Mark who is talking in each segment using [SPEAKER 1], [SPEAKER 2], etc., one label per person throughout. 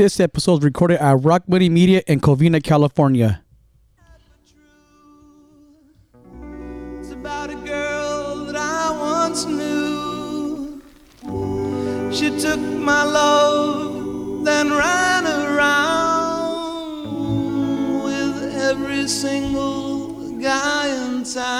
[SPEAKER 1] This episode is recorded at Rock Money Media in Covina, California.
[SPEAKER 2] It's about a girl that I once knew. She took my love, then ran around with every single guy in town.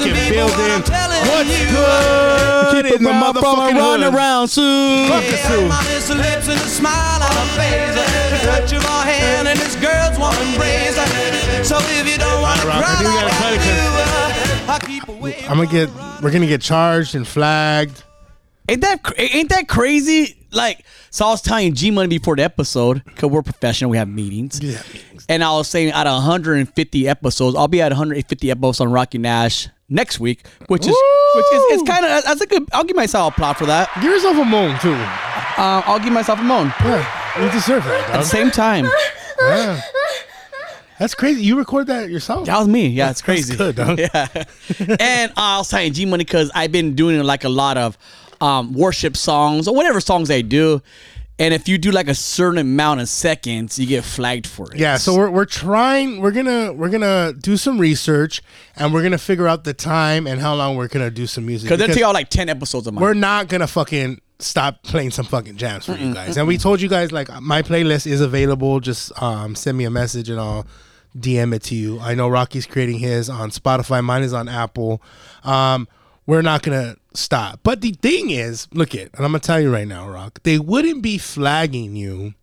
[SPEAKER 3] Motherfucking building.
[SPEAKER 2] I'm telling
[SPEAKER 3] What's
[SPEAKER 2] you.
[SPEAKER 3] good in the motherfucking
[SPEAKER 1] run
[SPEAKER 3] hood?
[SPEAKER 1] around soon.
[SPEAKER 3] Fuck it, Sue.
[SPEAKER 2] My miss her lips and a smile on her face. The touch of her hand and this girl's warm embrace. So if you don't want to
[SPEAKER 3] Rock, I
[SPEAKER 2] cry
[SPEAKER 3] think we
[SPEAKER 2] like
[SPEAKER 3] gotta cut
[SPEAKER 2] I
[SPEAKER 3] it 'cause-
[SPEAKER 2] do, uh, I keep away.
[SPEAKER 3] I'm gonna get. We're gonna get charged and flagged.
[SPEAKER 1] Ain't that ain't that crazy? Like, so I was telling G Money before the episode because we're professional, we have meetings.
[SPEAKER 3] Yeah.
[SPEAKER 1] And I was saying out of 150 episodes, I'll be at 150 episodes on Rocky Nash next week, which is which is it's kind of that's a good. I'll give myself a plot for that.
[SPEAKER 3] Give yourself a moan too.
[SPEAKER 1] Uh, I'll give myself a moan
[SPEAKER 3] Yeah, you deserve that,
[SPEAKER 1] at the same time.
[SPEAKER 3] Yeah. That's crazy. You recorded that yourself?
[SPEAKER 1] That was me. Yeah, it's crazy.
[SPEAKER 3] good, dog.
[SPEAKER 1] Yeah. and uh, I was saying G Money because I've been doing like a lot of um, worship songs or whatever songs I do. And if you do like a certain amount of seconds, you get flagged for it.
[SPEAKER 3] Yeah, so we're, we're trying we're gonna we're gonna do some research and we're gonna figure out the time and how long we're gonna do some music.
[SPEAKER 1] because they
[SPEAKER 3] because
[SPEAKER 1] take out like ten episodes of mine.
[SPEAKER 3] we're not gonna fucking stop playing some fucking jams for you guys. And we told you guys like my playlist is available. Just um, send me a message and I'll DM it to you. I know Rocky's creating his on Spotify. Mine is on Apple. Um, we're not gonna stop. But the thing is, look it, and I'm gonna tell you right now, Rock. They wouldn't be flagging you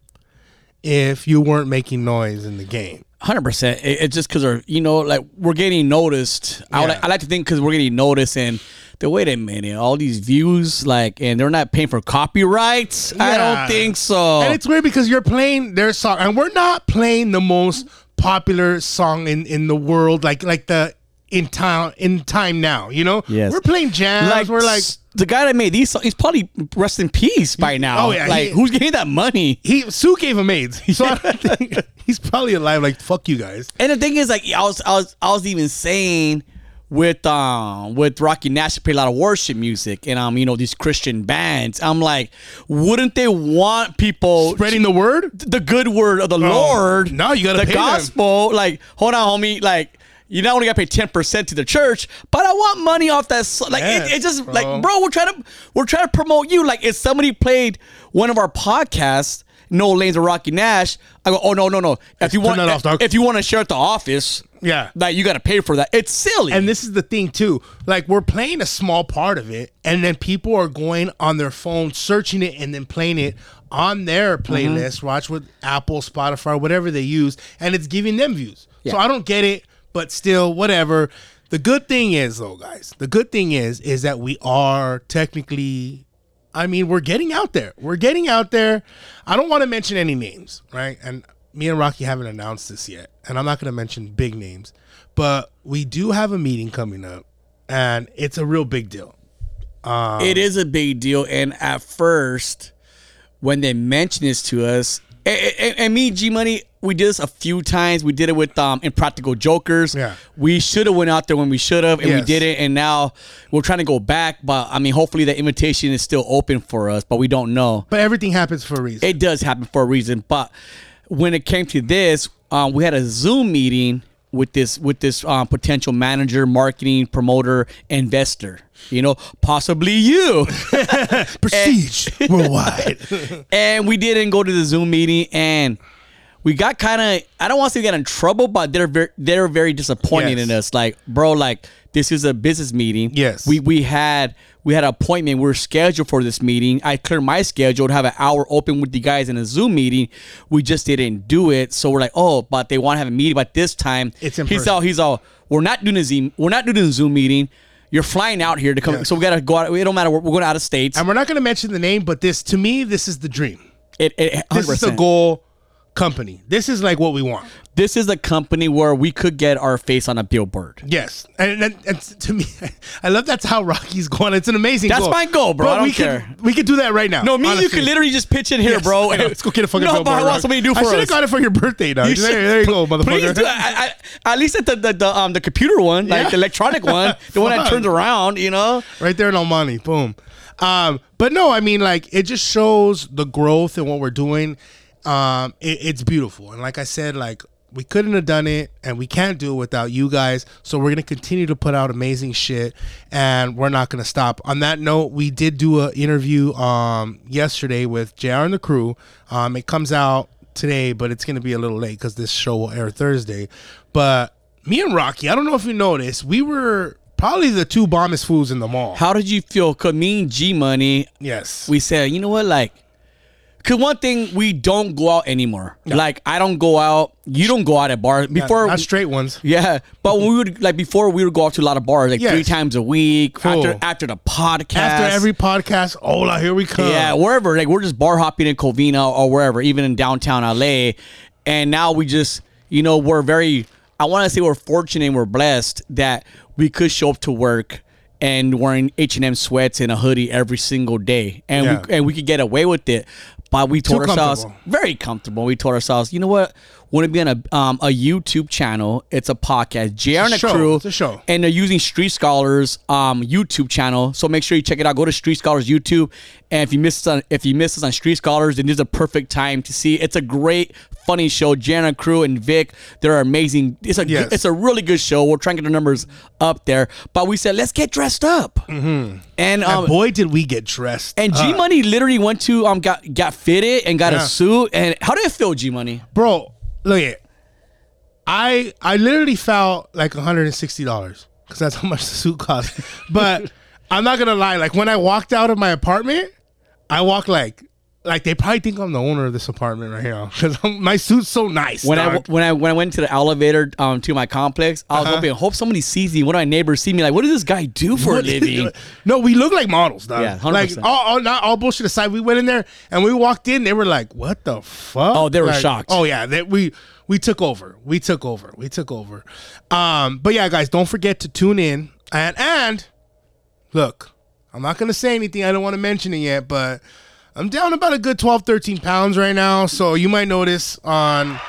[SPEAKER 3] if you weren't making noise in the game.
[SPEAKER 1] Hundred percent. It's just because are you know, like we're getting noticed. I, would, I like to think because we're getting noticed, and the wait a minute, all these views, like, and they're not paying for copyrights. I don't think so.
[SPEAKER 3] And it's weird because you're playing their song, and we're not playing the most popular song in, in the world, like like the in time in time now. You know,
[SPEAKER 1] Yes.
[SPEAKER 3] we're playing jazz.
[SPEAKER 1] like
[SPEAKER 3] we're like
[SPEAKER 1] the guy that made these songs. He's probably rest in peace by now.
[SPEAKER 3] Oh, yeah,
[SPEAKER 1] like
[SPEAKER 3] he-
[SPEAKER 1] who's getting that money?
[SPEAKER 3] he Sue gave him AIDS, so I don't think he's probably alive. Like fuck you guys.
[SPEAKER 1] And the thing is, like, I was, I was, I was even saying with um with Rocky Nash to play a lot of worship music and um you know these Christian bands. I'm like, wouldn't they want people
[SPEAKER 3] Spreading the word.
[SPEAKER 1] the good word of the Lord?
[SPEAKER 3] no, you gotta
[SPEAKER 1] the
[SPEAKER 3] pay them.
[SPEAKER 1] gospel. Like, hold on, homie. Like, you not only got to pay ten percent to the church, but I want money off that. Like,
[SPEAKER 3] Yeah,
[SPEAKER 1] it, it just
[SPEAKER 3] bro.
[SPEAKER 1] like, bro, we're trying to we're trying to promote you. Like, if somebody played one of our podcasts. No lanes of Rocky Nash. I go, oh no, no, no. If you
[SPEAKER 3] turn
[SPEAKER 1] want,
[SPEAKER 3] off,
[SPEAKER 1] if you want to share at the office,
[SPEAKER 3] Yeah.
[SPEAKER 1] that you got to pay for that. It's silly.
[SPEAKER 3] And this is the thing too. Like we're playing a small part of it, and then people are going on their phone, searching it, and then playing it on their
[SPEAKER 1] Mm-hmm.
[SPEAKER 3] playlist. Watch with Apple, Spotify, whatever they use, and it's giving them views. So I don't get it, but still, whatever. The good thing is, though, guys. The good thing is, is that we are technically. I mean, we're getting out there. We're getting out there. I don't want to mention any names, right? And me and Rocky haven't announced this yet, and I'm not going to mention big names, but we do have a meeting coming up, and it's a real big deal.
[SPEAKER 1] Um, it is a big deal. And at first, when they mentioned this to us, and, and, and me, G Money, we did this a few times. We did it with um, Impractical Jokers.
[SPEAKER 3] Yeah.
[SPEAKER 1] We should have went out there when we should have, and we did it. And now we're trying to go back. But I mean, hopefully the invitation is still open for us. But we don't know.
[SPEAKER 3] But everything happens for a reason.
[SPEAKER 1] It does happen for a reason. But when it came to this, um, we had a Zoom meeting with this with this um, potential manager, marketing, promoter, investor. You know, possibly you.
[SPEAKER 3] Prestige worldwide.
[SPEAKER 1] and we didn't go to the Zoom meeting, and we got kind of I don't want to say we got in trouble, but they're very they're very disappointed
[SPEAKER 3] Yes.
[SPEAKER 1] in us. Like, bro, like this is a business meeting.
[SPEAKER 3] Yes.
[SPEAKER 1] we we had we had an appointment. We are scheduled for this meeting. I cleared my schedule to have an hour open with the guys in a Zoom meeting. We just didn't do it. So we're like, oh, but they want to have a meeting. But this time,
[SPEAKER 3] It's in
[SPEAKER 1] he's
[SPEAKER 3] person.
[SPEAKER 1] all he's all we're not doing a Zoom. We're not doing a Zoom meeting. You're flying out here to come,
[SPEAKER 3] Yeah.
[SPEAKER 1] so we gotta go out. It don't matter. We're, we're going out of states.
[SPEAKER 3] And we're not going to mention the name, but this to me, this is the dream.
[SPEAKER 1] It, it,
[SPEAKER 3] This is the goal company. This is like what we want.
[SPEAKER 1] This is a company where we could get our face on a billboard.
[SPEAKER 3] Yes, and, and, and to me, I love that's how Rocky's going. It's an amazing.
[SPEAKER 1] That's
[SPEAKER 3] goal.
[SPEAKER 1] my goal, bro. I don't
[SPEAKER 3] we
[SPEAKER 1] care.
[SPEAKER 3] Could, we could do that right now.
[SPEAKER 1] No, me and you
[SPEAKER 3] honestly.
[SPEAKER 1] could literally just pitch in here,
[SPEAKER 3] Yes.
[SPEAKER 1] bro.
[SPEAKER 3] I. Let's go get a fucking
[SPEAKER 1] know
[SPEAKER 3] billboard.
[SPEAKER 1] how
[SPEAKER 3] Rock.
[SPEAKER 1] much somebody do
[SPEAKER 3] I should have got it for your birthday, dog.
[SPEAKER 1] You
[SPEAKER 3] There,
[SPEAKER 1] should-
[SPEAKER 3] there you go,
[SPEAKER 1] Please
[SPEAKER 3] motherfucker.
[SPEAKER 1] do. I, I, at least at the, the, the um the computer one, like
[SPEAKER 3] Yeah.
[SPEAKER 1] the electronic one, the one that turns around. You know.
[SPEAKER 3] right there in Almani. Boom. Um, but no, I mean, like, it just shows the growth and what we're doing. Um, it- it's beautiful. And like I said, like, we couldn't have done it and we can't do it without you guys. So we're going to continue to put out amazing shit and we're not going to stop. On that note, we did do an interview um, yesterday with JR and the crew. Um, it comes out today, but it's going to be a little late because this show will air Thursday. But me and Rocky, I don't know if you noticed, we were probably the two bombest fools in the mall.
[SPEAKER 1] How did you feel? Cause me and G Money,
[SPEAKER 3] Yes.
[SPEAKER 1] we said, you know what, like, cause one thing we don't go out anymore. Like I don't go out. You don't go out at bars before.
[SPEAKER 3] not straight ones.
[SPEAKER 1] Yeah, but when we would like before we would go out to a lot of bars like
[SPEAKER 3] Yes.
[SPEAKER 1] three times a week
[SPEAKER 3] Cool.
[SPEAKER 1] after after the podcast.
[SPEAKER 3] After every podcast, oh, hola, here we come.
[SPEAKER 1] yeah, wherever like we're just bar hopping in Covina or wherever, even in downtown LA, and now we just you know we're very. I want to say we're fortunate and we're blessed that we could show up to work and wearing H and M sweats and a hoodie every single day, and
[SPEAKER 3] Yeah.
[SPEAKER 1] we and we could get away with it. But we told
[SPEAKER 3] Too
[SPEAKER 1] ourselves very comfortable. We told ourselves, you know what? Want to be on a um, a YouTube channel? It's a podcast. JR and the
[SPEAKER 3] show.
[SPEAKER 1] crew,
[SPEAKER 3] It's a show.
[SPEAKER 1] and they're using Street Scholars um, YouTube channel. So make sure you check it out. Go to Street Scholars YouTube, and if you missed on if you missed us on Street Scholars, then this is a perfect time to see. It's a great, funny show. Jana Crew and Vic, they're amazing. It's a
[SPEAKER 3] Yes.
[SPEAKER 1] it's a really good show. We're trying to get the numbers up there, but we said let's get dressed up. Mm-hmm. And um,
[SPEAKER 3] And boy, did we get dressed.
[SPEAKER 1] and G Money literally went to um got got fitted and got
[SPEAKER 3] Yeah.
[SPEAKER 1] a suit. And how did it feel, G Money?
[SPEAKER 3] bro, look at. I I literally felt like $160 because that's how much the suit cost. But I'm not gonna lie, like when I walked out of my apartment, I walked like like they probably think I'm the owner of this apartment right here because my suit's so nice.
[SPEAKER 1] When I when I when I went to the elevator um to my complex, I was
[SPEAKER 3] Uh-huh.
[SPEAKER 1] hoping hope somebody sees me. One of my neighbors see me like, what does this guy do for a living?
[SPEAKER 3] no, we look like models, dog.
[SPEAKER 1] Yeah, 100%.
[SPEAKER 3] like all, all not all bullshit aside. We went in there and we walked in. They were like, "What the fuck?"
[SPEAKER 1] Oh, they were
[SPEAKER 3] Like,
[SPEAKER 1] shocked.
[SPEAKER 3] Oh yeah, that we we took over. We took over. We took over. Um, but yeah, guys, don't forget to tune in and and look. I'm not gonna say anything. I don't want to mention it yet, but I'm down about a good 12, 13 pounds right now. So you might notice on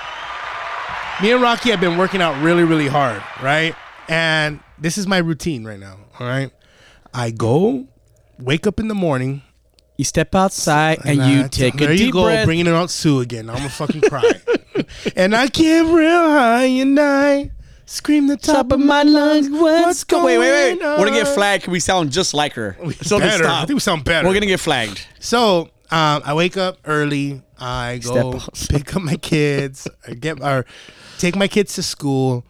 [SPEAKER 3] me and Rocky have been working out really, really hard, right? And this is my routine right now. All right. I go, wake up in the morning,
[SPEAKER 1] You step outside and you
[SPEAKER 3] That's-
[SPEAKER 1] take a
[SPEAKER 3] there
[SPEAKER 1] deep
[SPEAKER 3] you go,
[SPEAKER 1] breath.
[SPEAKER 3] bringing it out Sue again. I'm gonna fucking cry. and I get real high and I scream the top,
[SPEAKER 1] Top of my lungs, what's
[SPEAKER 3] going
[SPEAKER 1] going Wait, wait, wait.
[SPEAKER 3] on?
[SPEAKER 1] We're gonna get flagged. Can we sound just like her? So they
[SPEAKER 3] better. I think we sound better.
[SPEAKER 1] We're gonna get flagged.
[SPEAKER 3] So um, I wake up early. I go pick up my kids. I get or take my kids to school,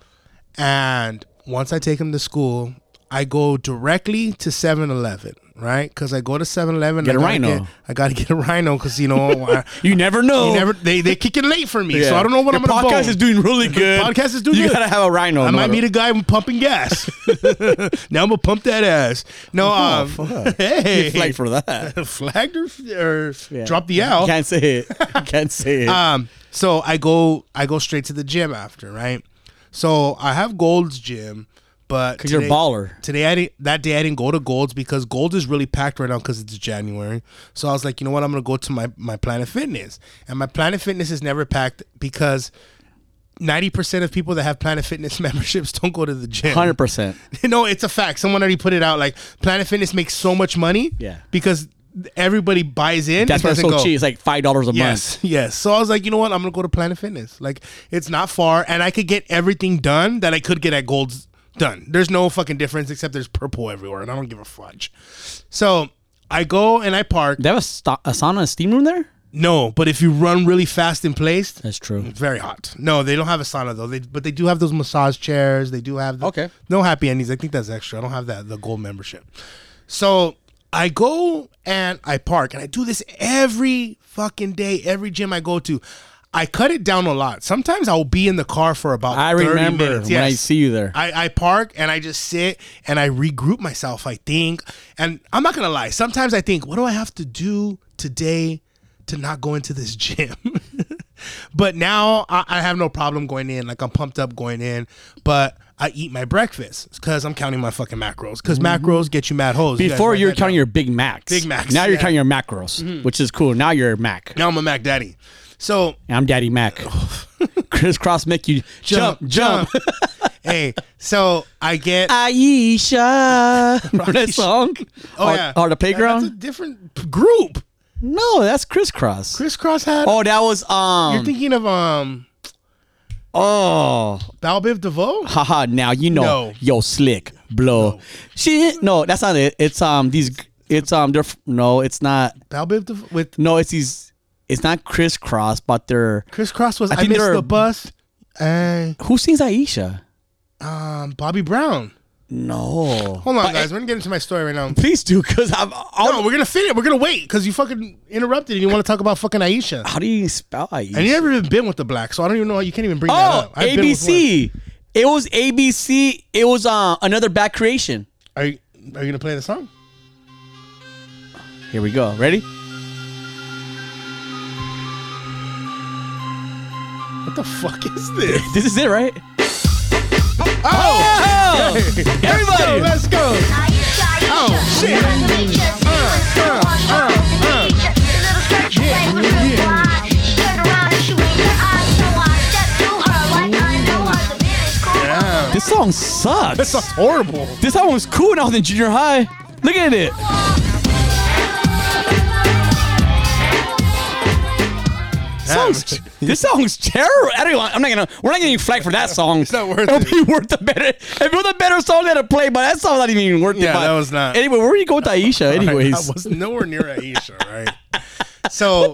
[SPEAKER 3] and once I take them to school, I go directly to 7-Eleven, right? Because I go to 7-Eleven.
[SPEAKER 1] Get
[SPEAKER 3] I
[SPEAKER 1] a Rhino.
[SPEAKER 3] Get, I got to get a Rhino because you know. I,
[SPEAKER 1] You never know.
[SPEAKER 3] you never they they kick it late for me, so I don't know what
[SPEAKER 1] Your
[SPEAKER 3] I'm gonna
[SPEAKER 1] podcast
[SPEAKER 3] bone.
[SPEAKER 1] is doing really good.
[SPEAKER 3] podcast is doing
[SPEAKER 1] You
[SPEAKER 3] good.
[SPEAKER 1] gotta have a rhino.
[SPEAKER 3] I might meet a guy pumping gas. now I'm gonna pump that ass. No, um, hey,
[SPEAKER 1] flag for that.
[SPEAKER 3] flagged or, or
[SPEAKER 1] Yeah.
[SPEAKER 3] drop the L.
[SPEAKER 1] Can't say it. Can't say it.
[SPEAKER 3] Um, so I go I go straight to the gym after, right? So I have Gold's gym, but
[SPEAKER 1] you're a baller.
[SPEAKER 3] Today I didn't. That day I didn't go to Gold's because Gold is really packed right now because it's January. So I was like, you know what? I'm gonna go to my my Planet Fitness, and my Planet Fitness is never packed because. Ninety percent of people that have Planet Fitness memberships don't go to the gym.
[SPEAKER 1] Hundred percent.
[SPEAKER 3] no, it's a fact. Someone already put it out. Like Planet Fitness makes so much money.
[SPEAKER 1] Yeah.
[SPEAKER 3] Because everybody buys in.
[SPEAKER 1] That's why it's so
[SPEAKER 3] go.
[SPEAKER 1] cheap. It's like five dollars a month.
[SPEAKER 3] Yes, yes. So I was like, you know what? I'm gonna go to Planet Fitness. Like, it's not far, and I could get everything done that I could get at Gold's done. There's no fucking difference except there's purple everywhere, and I don't give a fudge. So I go and I park.
[SPEAKER 1] They have a, sto- a sauna and steam room there.
[SPEAKER 3] No, but if you run really fast in place,
[SPEAKER 1] That's true.
[SPEAKER 3] it's very hot. No, they don't have a sauna though. They but they do have those massage chairs. They do have the,
[SPEAKER 1] Okay.
[SPEAKER 3] No happy endings. I think that's extra. I don't have that the gold membership. So I go and I park and I do this every fucking day. Every gym I go to, I cut it down a lot. Sometimes I'll be in the car for about.
[SPEAKER 1] I
[SPEAKER 3] 30
[SPEAKER 1] remember
[SPEAKER 3] minutes.
[SPEAKER 1] when I see you there.
[SPEAKER 3] I, I park and I just sit and I regroup myself. I think, and I'm not gonna lie. Sometimes I think, what do I have to do today to not go into this gym? but now I, I have no problem going in. Like I'm pumped up going in. But I eat my breakfast because I'm counting my fucking macros. Because mm-hmm. macros get you mad hoes.
[SPEAKER 1] Before you
[SPEAKER 3] are
[SPEAKER 1] counting
[SPEAKER 3] down.
[SPEAKER 1] your Big Macs.
[SPEAKER 3] Big Macs,
[SPEAKER 1] Now you're counting your macros, mm-hmm. which is cool. Now you're a Mac.
[SPEAKER 3] Now I'm a Mac Daddy. So
[SPEAKER 1] I'm Daddy Mac. Kris Kross make you jump, jump.
[SPEAKER 3] hey, so I get.
[SPEAKER 1] Iesha. Remember that song?
[SPEAKER 3] Oh
[SPEAKER 1] or,
[SPEAKER 3] yeah,
[SPEAKER 1] Or the playground?
[SPEAKER 3] That's a different group.
[SPEAKER 1] no, that's Kris Kross.
[SPEAKER 3] Crisscross had.
[SPEAKER 1] oh, that was
[SPEAKER 3] You're
[SPEAKER 1] um.
[SPEAKER 3] thinking of um
[SPEAKER 1] oh,
[SPEAKER 3] Bell Biv DeVoe?
[SPEAKER 1] haha. Now you know.
[SPEAKER 3] No.
[SPEAKER 1] Yo, slick blow. She No, that's not it. It's um these. It's um. They're no. It's not.
[SPEAKER 3] Bell Biv DeVoe with
[SPEAKER 1] No, it's these. It's not Kris Kross, but they're.
[SPEAKER 3] Kris Kross was I,
[SPEAKER 1] think
[SPEAKER 3] missed the bus. And
[SPEAKER 1] Who sings Iesha?
[SPEAKER 3] um Bobby Brown.
[SPEAKER 1] No.
[SPEAKER 3] Hold on,
[SPEAKER 1] But-
[SPEAKER 3] guys. We're gonna get into my story right now.
[SPEAKER 1] Please do, cause I'm. I'll,
[SPEAKER 3] No, we're gonna finish. We're gonna wait because you fucking interrupted and you want to talk about fucking Iesha.
[SPEAKER 1] How do you spell Iesha?
[SPEAKER 3] And you never even been with the black, so I don't even know. You can't even bring that
[SPEAKER 1] Oh,
[SPEAKER 3] up. I've
[SPEAKER 1] ABC. It was ABC. It was uh, another bad creation.
[SPEAKER 3] Are you Are you gonna play the song?
[SPEAKER 1] Here we go. Ready?
[SPEAKER 3] What the fuck is this?
[SPEAKER 1] This is it, right?
[SPEAKER 3] Oh,
[SPEAKER 1] Oh! Everybody!
[SPEAKER 3] let's go.
[SPEAKER 4] Oh shit!
[SPEAKER 3] Damn.
[SPEAKER 1] This song sucks.
[SPEAKER 3] This song's horrible.
[SPEAKER 1] This song was cool when I was in junior high. Look at it. Songs, this song's terrible. I don't, I'm not gonna. We're not getting flagged for that song. It's
[SPEAKER 3] not worth
[SPEAKER 1] It'll
[SPEAKER 3] it.
[SPEAKER 1] be worth the better. It was a better song than to play, but that song's not even worth it.
[SPEAKER 3] Yeah, that was not.
[SPEAKER 1] Anyway, where are you going with Iesha? Anyways,
[SPEAKER 3] I was nowhere near Iesha, right? So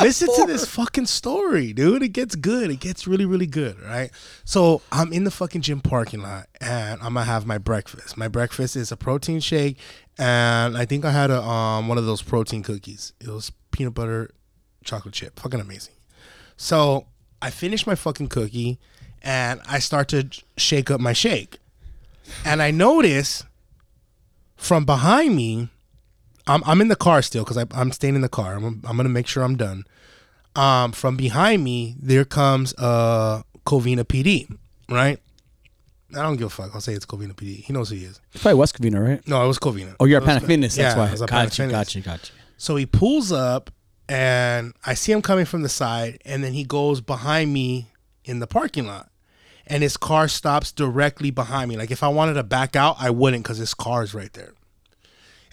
[SPEAKER 3] listen
[SPEAKER 1] for?
[SPEAKER 3] to this fucking story, dude. It gets good. It gets really, really good, right? So I'm in the fucking gym parking lot and I'm gonna have my breakfast. My breakfast is a protein shake and I think I had a um one of those protein cookies. It was peanut butter chocolate chip. Fucking amazing. So I finish my fucking cookie and I start to shake up my shake. And I notice from behind me, I'm, I'm in the car still because I'm staying in the car. I'm, I'm going to make sure I'm done. Um, from behind me, there comes uh, Covina PD, right? I don't give a fuck. I'll say it's Covina PD. He knows who he is.
[SPEAKER 1] it's probably West Covina, right?
[SPEAKER 3] No, it was Covina.
[SPEAKER 1] Oh, you're
[SPEAKER 3] It
[SPEAKER 1] a
[SPEAKER 3] Planet
[SPEAKER 1] Fitness. That's
[SPEAKER 3] Yeah,
[SPEAKER 1] why.
[SPEAKER 3] a
[SPEAKER 1] Gotcha, gotcha, gotcha.
[SPEAKER 3] So he pulls up and I see him coming from the side and then he goes behind me in the parking lot. And his car stops directly behind me. Like if I wanted to back out, I wouldn't because his car is right there.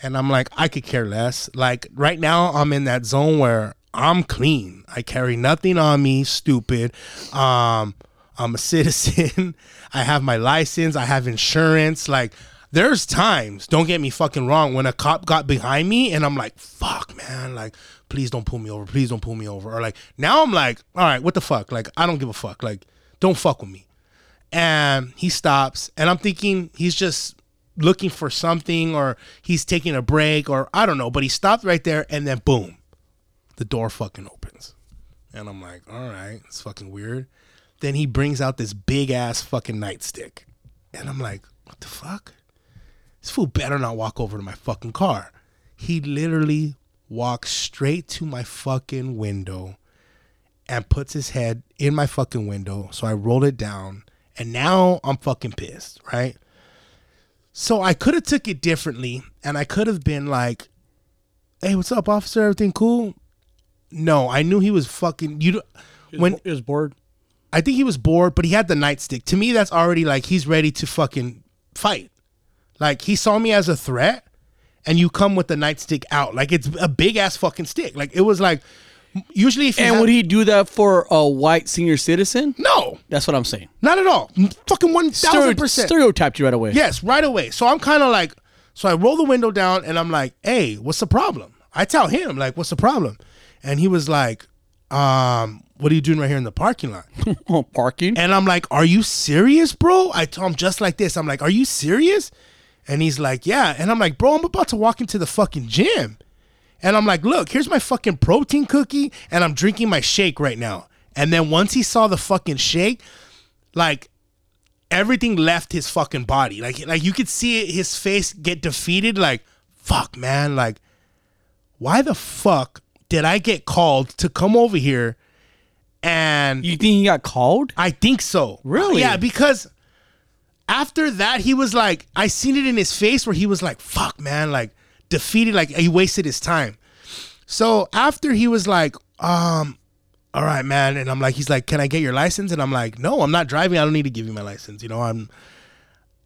[SPEAKER 3] And I'm like, I could care less. Like right now, I'm in that zone where I'm clean. I carry nothing on me, stupid. Um, I'm a citizen. I have my license. I have insurance. Like there's times, don't get me fucking wrong, when a cop got behind me and I'm like, fuck, man, like, please don't pull me over. Please don't pull me over. Or like now I'm like, all right, what the fuck? Like, I don't give a fuck. Like, don't fuck with me. And he stops, and I'm thinking he's just looking for something or he's taking a break or I don't know, but he stopped right there and then boom, the door fucking opens. And I'm like, all right, it's fucking weird. Then he brings out this big ass fucking nightstick. And I'm like, what the fuck? This fool better not walk over to my fucking car. He literally walks straight to my fucking window and puts his head in my fucking window. So I rolled it down. And now I'm fucking pissed, right? So I could have took it differently and I could have been like, "Hey, what's up, officer? Everything cool?" No, I knew he was fucking you when
[SPEAKER 1] He was bored.
[SPEAKER 3] I think he was bored, but he had the nightstick. To me, that's already like he's ready to fucking fight. Like he saw me as a threat, and you come with the nightstick out. Like it's a big ass fucking stick. Like it was like usually if you
[SPEAKER 1] And
[SPEAKER 3] have-
[SPEAKER 1] would he do that for a white senior citizen?
[SPEAKER 3] no,
[SPEAKER 1] That's what I'm saying.
[SPEAKER 3] not at all. Fucking one thousand percent.
[SPEAKER 1] stereotyped you right away.
[SPEAKER 3] Yes, right away. So I'm kind of like, so I roll the window down and I'm like, hey, what's the problem? I tell him, like, what's the problem? And he was like, um, what are you doing right here in the parking lot?
[SPEAKER 1] Oh, parking.
[SPEAKER 3] And I'm like, are you serious, bro? I told him just like this. I'm like, are you serious? And he's like, yeah. And I'm like, bro, I'm about to walk into the fucking gym. And I'm like, look, here's my fucking protein cookie and I'm drinking my shake right now. And then once he saw the fucking shake, like everything left his fucking body. Like like you could see it, his face get defeated. Like fuck, man. Like why the fuck did I get called to come over here? And
[SPEAKER 1] You think he got called?
[SPEAKER 3] I think so.
[SPEAKER 1] Really?
[SPEAKER 3] Yeah, because after that, he was like, I seen it in his face where he was like, fuck, man, like defeated, like he wasted his time. So after he was like, um, all right, man, and I'm like, he's like, can I get your license? And I'm like, no, I'm not driving. I don't need to give you my license. You know, I'm,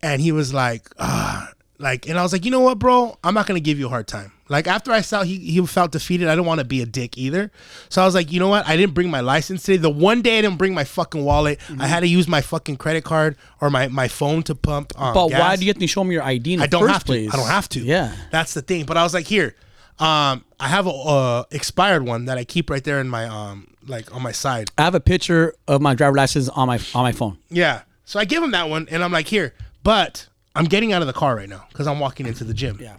[SPEAKER 3] and he was like, ah, like, and I was like, you know what, bro? I'm not gonna give you a hard time. Like after I saw he he felt defeated, I don't want to be a dick either. So I was like, you know what? I didn't bring my license today. The one day I didn't bring my fucking wallet, I had to use my fucking credit card or my my phone to pump. Um,
[SPEAKER 1] But why do you have to show me your ID in
[SPEAKER 3] I don't have to. I don't have to.
[SPEAKER 1] Yeah.
[SPEAKER 3] that's the thing. But I was like, here, um, I have a uh, expired one that I keep right there in my um like on my side.
[SPEAKER 1] I have a picture of my driver license on my on my phone.
[SPEAKER 3] Yeah. So I give him that one, and I'm like, here, but I'm getting out of the car right now because I'm walking into the gym.
[SPEAKER 1] Yeah.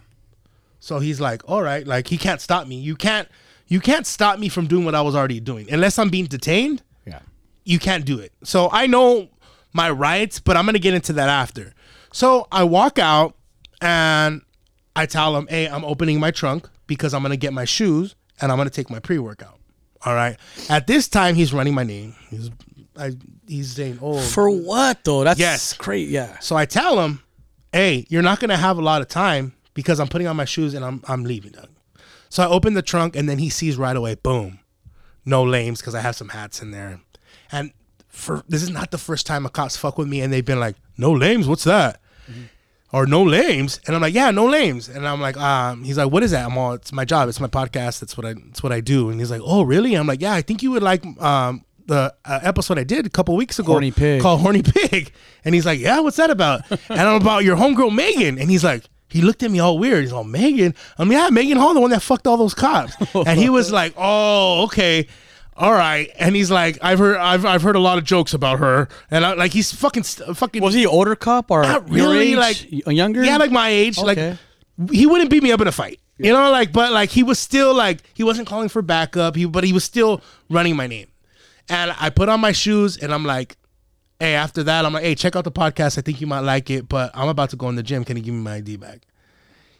[SPEAKER 3] So he's like, all right, like he can't stop me. You can't, you can't stop me from doing what I was already doing unless I'm being detained.
[SPEAKER 1] Yeah.
[SPEAKER 3] You can't do it. So I know my rights, but I'm gonna get into that after. So I walk out and I tell him, hey, I'm opening my trunk because I'm gonna get my shoes and I'm gonna take my pre-workout. All right. At this time, he's running my name. He's, I, he's saying, oh,
[SPEAKER 1] For what though? That's
[SPEAKER 3] Yes.
[SPEAKER 1] great. Yeah.
[SPEAKER 3] so I tell him, "Hey, you're not gonna have a lot of time because I'm putting on my shoes and I'm I'm leaving, Doug." So I open the trunk and then he sees right away, boom, no lames because I have some hats in there, and for this is not the first time a cops fuck with me and they've been like, "No lames, what's that?" Or no lames, and I'm like, yeah, no lames, and I'm like, um, he's like, what is that? I'm all, it's my job, it's my podcast, that's what I, it's what I do, and he's like, oh, really? I'm like, yeah, I think you would like, um, the uh, episode I did a couple weeks ago,
[SPEAKER 1] Horny Pig.
[SPEAKER 3] called Horny Pig. And he's like, Yeah, what's that about? And I'm about your homegirl Megan. And he's like, he looked at me all weird. He's all Megan. I'm yeah, Megan Hall, the one that fucked all those cops. And he was like, Oh, okay. All right. And he's like, I've heard I've I've heard a lot of jokes about her. And I, like he's fucking st- fucking
[SPEAKER 1] Was he an older cop or
[SPEAKER 3] not
[SPEAKER 1] your
[SPEAKER 3] really
[SPEAKER 1] age?
[SPEAKER 3] like
[SPEAKER 1] a younger?
[SPEAKER 3] Yeah, like my age.
[SPEAKER 1] Okay.
[SPEAKER 3] Like he wouldn't beat me up in a fight. You know, like but like he was still like he wasn't calling for backup. He but he was still running my name. And I put on my shoes and I'm like, hey, after that, I'm like, hey, check out the podcast. I think you might like it, but I'm about to go in the gym. Can you give me my ID back?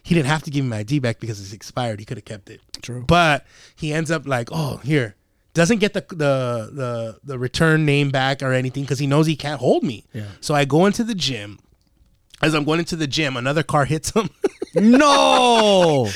[SPEAKER 3] He didn't have to give me my ID back because it's expired. He could have kept it.
[SPEAKER 1] True.
[SPEAKER 3] But he ends up like, oh, here. Doesn't get the the the, the return name back or anything because he knows he can't hold me.
[SPEAKER 1] Yeah.
[SPEAKER 3] So I go into the gym. As I'm going into the gym, another car hits him.
[SPEAKER 1] no.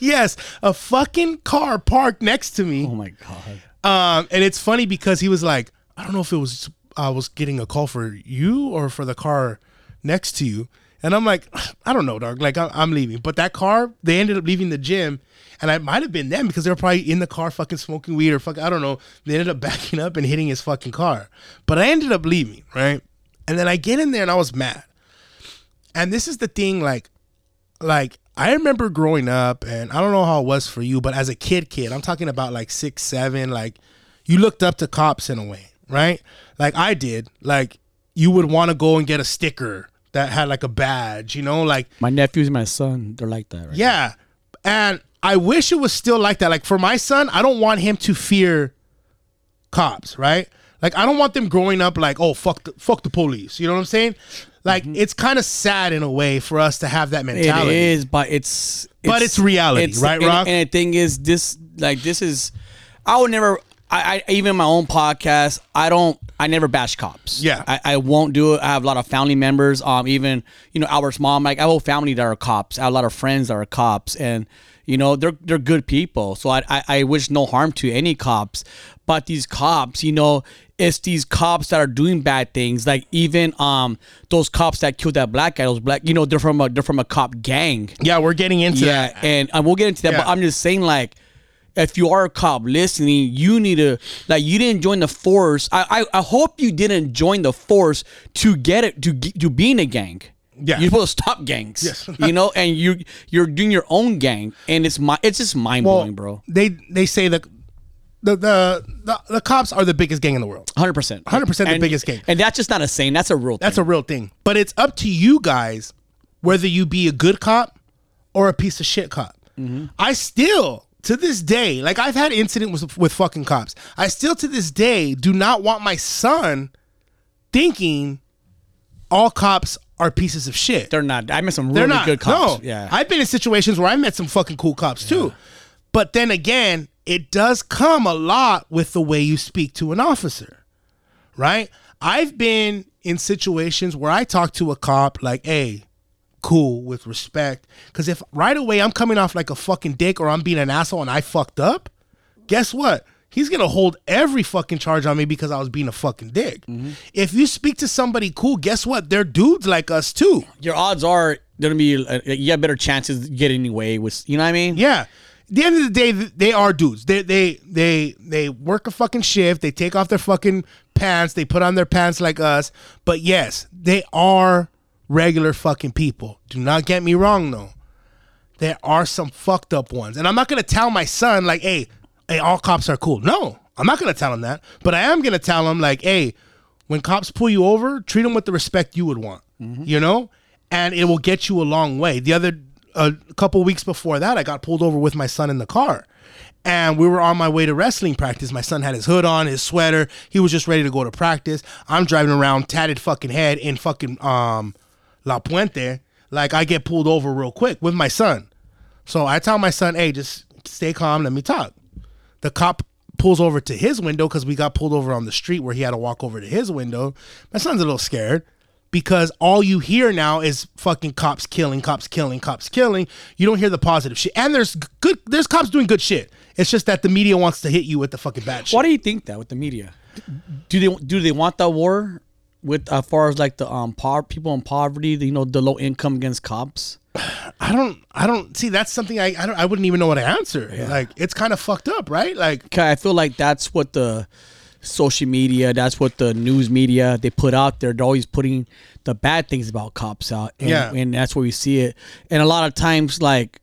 [SPEAKER 3] yes, a fucking car parked next to me.
[SPEAKER 1] oh my god.
[SPEAKER 3] Um, and it's funny because he was like, I don't know if it was I was getting a call for you or for the car next to you. And I'm like, I don't know, dog. Like I'm, leaving. But that car, they ended up leaving the gym, and I might have been them because they were probably in the car fucking smoking weed or fuck. I don't know. They ended up backing up and hitting his fucking car. But I ended up leaving, right? And then I get in there and I was mad. And this is the thing, like, like I remember growing up, and I don't know how it was for you, but as a kid, kid, I'm talking about like six, seven, like you looked up to cops in a way, right? Like I did. Like you would want to go and get a sticker that had like a badge, you know, like
[SPEAKER 1] My nephews and my son, they're like that, right?
[SPEAKER 3] yeah. And I wish it was still like that. Like for my son, I don't want him to fear cops, right? Like I don't want them growing up like, oh fuck the fuck the police. You know what I'm saying? Like it's kind of sad in a way for us to have that
[SPEAKER 1] Mm-hmm.
[SPEAKER 3] Mentality.
[SPEAKER 1] It is, but it's,
[SPEAKER 3] But it's reality, it's, right,
[SPEAKER 1] and,
[SPEAKER 3] Rock?
[SPEAKER 1] And the thing is, this like this is, I would never. I, I even my own podcast. I don't. I never bash cops.
[SPEAKER 3] Yeah.
[SPEAKER 1] I, I won't do it. I have a lot of family members. Um, even you know Albert's mom. Like I have a whole family that are cops. I have a lot of friends that are cops, and you know they're they're good people. So I I, I wish no harm to any cops. But these cops, you know, it's these cops that are doing bad things. Like even um those cops that killed that black guy. Those black, you know, they're from a they're from a cop gang.
[SPEAKER 3] Yeah, we're getting into
[SPEAKER 1] Yeah,
[SPEAKER 3] that.
[SPEAKER 1] and uh, we'll get into that. But I'm just saying, like, if you are a cop listening, you need to like you didn't join the force. I I, I hope you didn't join the force to get it to to be in a gang.
[SPEAKER 3] Yeah.
[SPEAKER 1] you're supposed to stop gangs.
[SPEAKER 3] Yes.
[SPEAKER 1] you know, and you you're doing your own gang, and it's my it's just mind blowing, bro.
[SPEAKER 3] They they say that the, the the the cops are the biggest gang in the world.
[SPEAKER 1] Hundred percent,
[SPEAKER 3] 100% the
[SPEAKER 1] And-
[SPEAKER 3] biggest gang.
[SPEAKER 1] and that's just not a saying. That's a real.
[SPEAKER 3] That's
[SPEAKER 1] thing.
[SPEAKER 3] a real thing. But it's up to you guys whether you be a good cop or a piece of shit cop.
[SPEAKER 1] Mm-hmm.
[SPEAKER 3] I still to this day, like I've had incidents with, with fucking cops. I still to this day do not want my son thinking all cops are pieces of shit.
[SPEAKER 1] They're not. I met some really good cops.
[SPEAKER 3] No,
[SPEAKER 1] Yeah.
[SPEAKER 3] I've been in situations where I met some fucking cool cops too. But then again, it does come a lot with the way you speak to an officer, right? I've been in situations where I talk to a cop like, "Hey, cool with respect," because if right away I'm coming off like a fucking dick or I'm being an asshole and I fucked up, guess what? He's gonna hold every fucking charge on me because I was being a fucking dick.
[SPEAKER 1] Mm-hmm.
[SPEAKER 3] If you speak to somebody cool, guess what? They're dudes like us too.
[SPEAKER 1] Your odds are gonna be uh, you have better chances getting away with. You know what I mean?
[SPEAKER 3] Yeah. At the end of the day, they are dudes. They they they they work a fucking shift. They take off their fucking pants. They put on their pants like us. But yes, they are regular fucking people. Do not get me wrong though. There are some fucked up ones, and I'm not gonna tell my son like, hey, hey, all cops are cool. No, I'm not gonna tell him that. But I am gonna tell him like, hey, when cops pull you over, treat them with the respect you would want. Mm-hmm. You know, and it will get you a long way. The other a couple weeks before that, I got pulled over with my son in the car. And we were on my way to wrestling practice. My son had his hood on, his sweater. He was just ready to go to practice. I'm driving around, tatted fucking head in fucking um La Puente. Like I get pulled over real quick with my son. So I tell my son, hey, just stay calm, let me talk. The cop pulls over to his window because we got pulled over on the street where he had to walk over to his window. My son's a little scared because all you hear now is fucking cops killing, cops killing, cops killing. You don't hear the positive shit. And there's good there's cops doing good shit. It's just that the media wants to hit you with the fucking bad shit.
[SPEAKER 1] Why do you think that with the media? Do they do they want that war with as far as like the um po- people in poverty, the, you know, the low income against cops?
[SPEAKER 3] I don't I don't see that's something I I, don't, I wouldn't even know what to answer. Like it's kind of fucked up, right? Like
[SPEAKER 1] I feel like that's what the social media, that's what the news media they put out there. They're always putting the bad things about cops out, and,
[SPEAKER 3] Yeah.
[SPEAKER 1] and that's where we see it. And a lot of times, like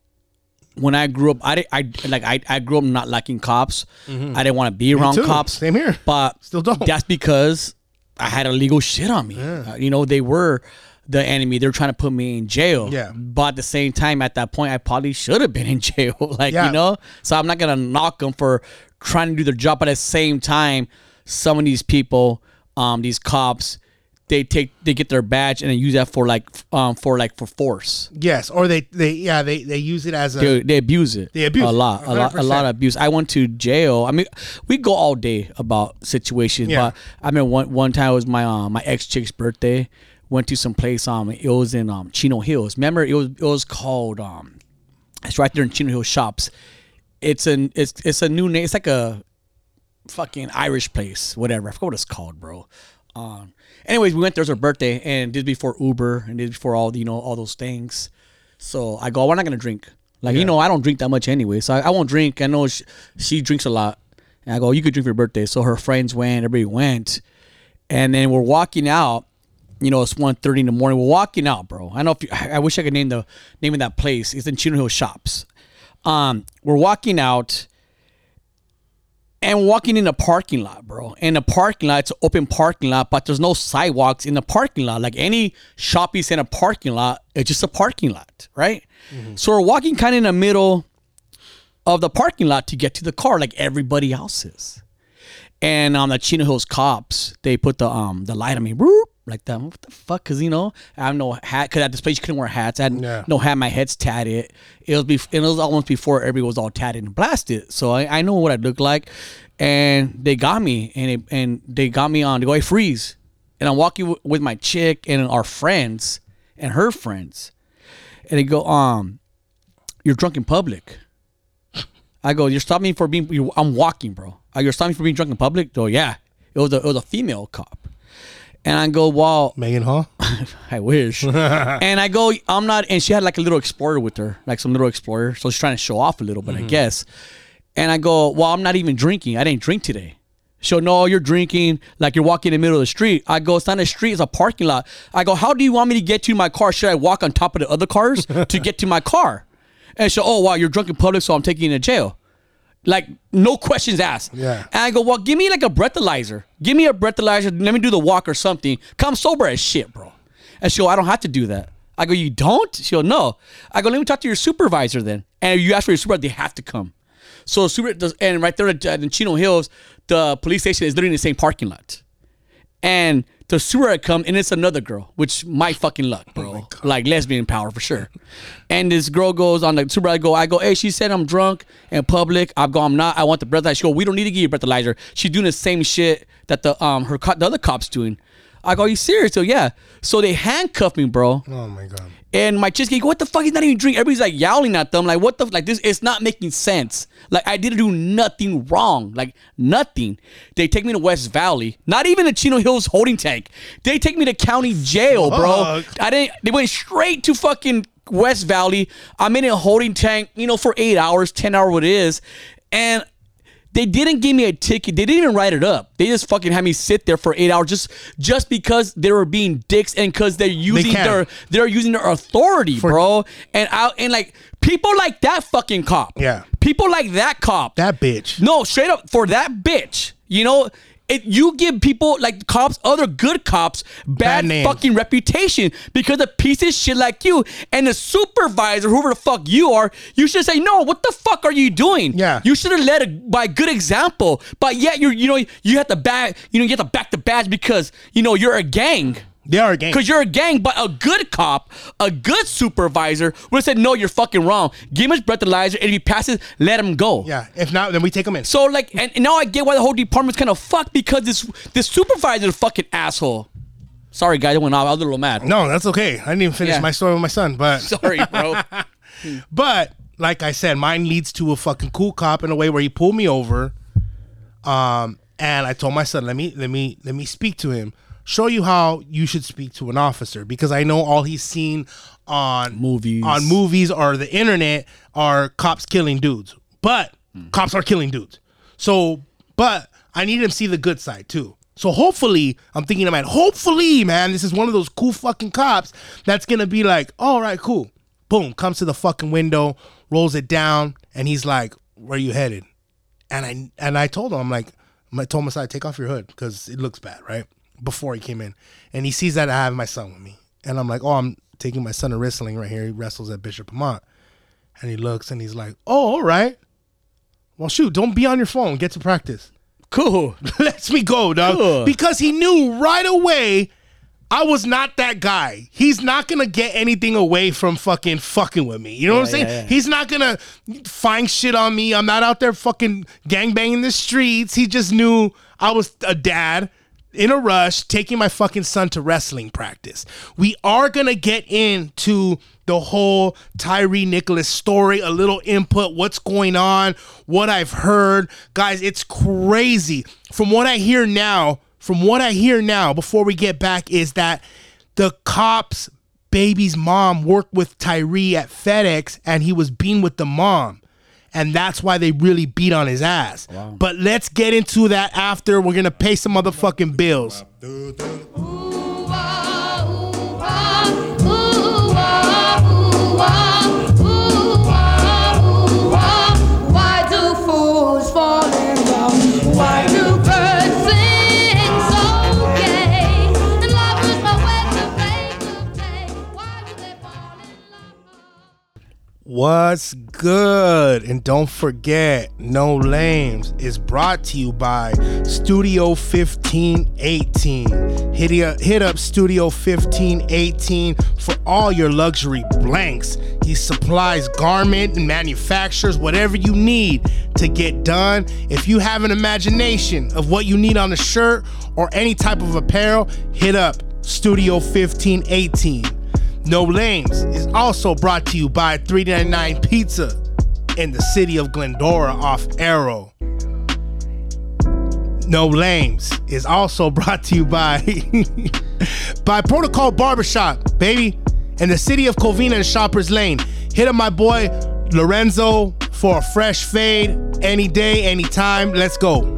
[SPEAKER 1] when I grew up, I, I like I, I grew up not liking cops. I didn't want to be around
[SPEAKER 3] Mm-hmm.
[SPEAKER 1] cops.
[SPEAKER 3] Same here.
[SPEAKER 1] but
[SPEAKER 3] Still don't.
[SPEAKER 1] That's because I had illegal shit on me. Uh, you know, they were the enemy. They're trying to put me in jail.
[SPEAKER 3] Yeah.
[SPEAKER 1] But at the same time, at that point, I probably should have been in jail. like
[SPEAKER 3] Yeah.
[SPEAKER 1] you know, so I'm not gonna knock them for trying to do their job. But at the same time, some of these people, um, these cops, they take they get their badge and they use that for like um for like for force.
[SPEAKER 3] yes, or they they yeah, they they use it as a
[SPEAKER 1] They, they abuse it.
[SPEAKER 3] They abuse
[SPEAKER 1] a lot, a lot, a lot of abuse. I went to jail. I mean, we go all day about situations.
[SPEAKER 3] Yeah.
[SPEAKER 1] But I mean, one one time it was my um, my ex chick's birthday. Went to some place. Um, it was in um Chino Hills. Remember, it was it was called um, it's right there in Chino Hills shops. It's an it's it's a new name. It's like a fucking Irish place, whatever. I forgot what it's called, bro. Um, anyways, we went there. It was her birthday, and this before Uber, and this before all you know all those things. So I go, we're not gonna drink. Like you know, I don't drink that much anyway, so I, I won't drink. I know she, she drinks a lot, and I go, you could drink for your birthday. So her friends went, everybody went, and then we're walking out. You know, it's 1.30 in the morning. We're walking out, bro. I know if you, I I wish I could name the name of that place. It's in Chino Hill Shops. Um, we're walking out and walking in a parking lot, bro. In a parking lot, it's an open parking lot, but there's no sidewalks in the parking lot. Like any shopping a parking lot, it's just a parking lot, right? So we're walking kind of in the middle of the parking lot to get to the car, like everybody else is. And um, the Chino Hills cops, they put the um the light on me, whoop, like that. What the fuck? Cause you know I have no hat. Cause at this place you couldn't wear hats. I had
[SPEAKER 3] Yeah.
[SPEAKER 1] no hat. My head's tatted. It was bef- it was almost before everybody was all tatted and blasted. So I, I know what I look like. And they got me, and it, and they got me on. They go, hey, freeze. And I'm walking w- with my chick and our friends and her friends, and they go, um, you're drunk in public. I go, you're stopping me for being. I'm walking, bro. Uh, You're stopping me for being drunk in public. Go, yeah. It was a, it was a female cop, and I go, well,
[SPEAKER 3] Megan Hall.
[SPEAKER 1] I wish. and I go, I'm not. And she had like a little explorer with her, like some little explorer. So she's trying to show off a little bit, I mm-hmm. guess. And I go, well, I'm not even drinking. I didn't drink today. So no, you're drinking like you're walking in the middle of the street. I go, it's not a street, it's a parking lot. I go, how do you want me to get to my car? Should I walk on top of the other cars to get to my car? And so, oh wow, you're drunk in public, so I'm taking you to jail. Like no questions asked.
[SPEAKER 3] Yeah.
[SPEAKER 1] And I go, well, give me like a breathalyzer. Give me a breathalyzer. Let me do the walk or something. Come sober as shit, bro. And she go, I don't have to do that. I go, you don't? She go, no. I go, let me talk to your supervisor then. And you ask for your supervisor, they have to come. So super and right there at, in Chino Hills, the police station is literally in the same parking lot. And the sewer had come and it's another girl, which my fucking luck, bro. like lesbian power for sure. And this girl goes on the super. I go, I go, hey, she said I'm drunk in public. I go, I'm not. I want the breathalyzer. She go, we don't need to give you breathalyzer. She's doing the same shit that the um her co- the other cops doing. I go, are you serious? So yeah. So they handcuffed me, bro.
[SPEAKER 3] Oh my god.
[SPEAKER 1] And my chicks go, what the fuck? He's not even drinking. Everybody's like yowling at them. Like, what the, like this, it's not making sense. Like, I didn't do nothing wrong. Like, nothing. They take me to West Valley. Not even the Chino Hills holding tank. They take me to county jail, bro.
[SPEAKER 3] Fuck.
[SPEAKER 1] I didn't, they went straight to fucking West Valley. I'm in a holding tank, you know, for eight hours, 10 hour what it is. And they didn't give me a ticket. They didn't even write it up. They just fucking had me sit there for eight hours just just because they were being dicks and because they're using
[SPEAKER 3] can.
[SPEAKER 1] their they're using their authority, bro. And out and like people like that fucking cop.
[SPEAKER 3] Yeah.
[SPEAKER 1] People like that cop.
[SPEAKER 3] That bitch.
[SPEAKER 1] no, straight up for that bitch. You know, it you give people like cops, other good cops, bad,
[SPEAKER 3] Bad
[SPEAKER 1] fucking reputation because of pieces of shit like you and the supervisor, whoever the fuck you are, you should say, no, what the fuck are you doing?
[SPEAKER 3] Yeah.
[SPEAKER 1] You should have led it by good example. But yet you're you know, you have to back you know, you have to back the badge because, you know, you're a gang.
[SPEAKER 3] They are a gang.
[SPEAKER 1] Because you're a gang, but a good cop, a good supervisor would have said, no, you're fucking wrong. Give him his breathalyzer, and if he passes, let him go.
[SPEAKER 3] Yeah. If not, then we take him in.
[SPEAKER 1] So like, and, and now I get why the whole department's kind of fucked because this this supervisor is a fucking asshole. Sorry, guys, I went off. I was a little mad.
[SPEAKER 3] no, that's okay. I didn't even finish
[SPEAKER 1] Yeah.
[SPEAKER 3] my story with my son, but
[SPEAKER 1] Sorry, bro.
[SPEAKER 3] But like I said, mine leads to a fucking cool cop in a way where he pulled me over. Um, and I told my son, let me let me let me speak to him. Show you how you should speak to an officer because I know all he's seen on
[SPEAKER 1] Movies.
[SPEAKER 3] on movies or the internet are cops killing dudes. But hmm. cops are killing dudes. So, but I need him to see the good side too. So hopefully, I'm thinking about hopefully, man, this is one of those cool fucking cops that's gonna be like, all right, cool. Boom, comes to the fucking window, rolls it down, and he's like, "Where you headed?" And I and I told him, I'm like, I told him aside, take off your hood because it looks bad, right? Before he came in, and he sees that I have my son with me, and I'm like, oh, I'm taking my son to wrestling right here. He wrestles at Bishop Amat, and he looks and he's like, oh, all right. Well, shoot, don't be on your phone. Get to practice.
[SPEAKER 1] cool.
[SPEAKER 3] Lets me go, dog.
[SPEAKER 1] Cool.
[SPEAKER 3] Because he knew right away I was not that guy. He's not gonna get anything away from fucking fucking with me. You know what I'm saying?
[SPEAKER 1] yeah, yeah.
[SPEAKER 3] He's not gonna find shit on me. I'm not out there fucking gangbanging the streets. He just knew I was a dad in a rush taking my fucking son to wrestling practice. We are gonna get into the whole Tyree Nicholas story, a little input, what's going on, what I've heard. Guys, it's crazy. From what I hear now, from what I hear now, before we get back, is that the cops baby's mom worked with Tyree at FedEx and he was being with the mom. And that's why they really beat on his ass. But let's get into that after. We're gonna pay some motherfucking bills. What's good? And don't forget, No Lames is brought to you by Studio 1518. Hit, ya- hit up Studio 1518 for all your luxury blanks. He supplies garment and manufactures whatever you need to get done. If you have an imagination of what you need on a shirt or any type of apparel, hit up Studio 1518. No Lames is also brought to you by 399 Pizza in the city of Glendora off Arrow. No Lames is also brought to you by by Protocol Barbershop, baby, in the city of Covina and Shoppers Lane. Hit up my boy Lorenzo for a fresh fade any day, anytime. Let's go.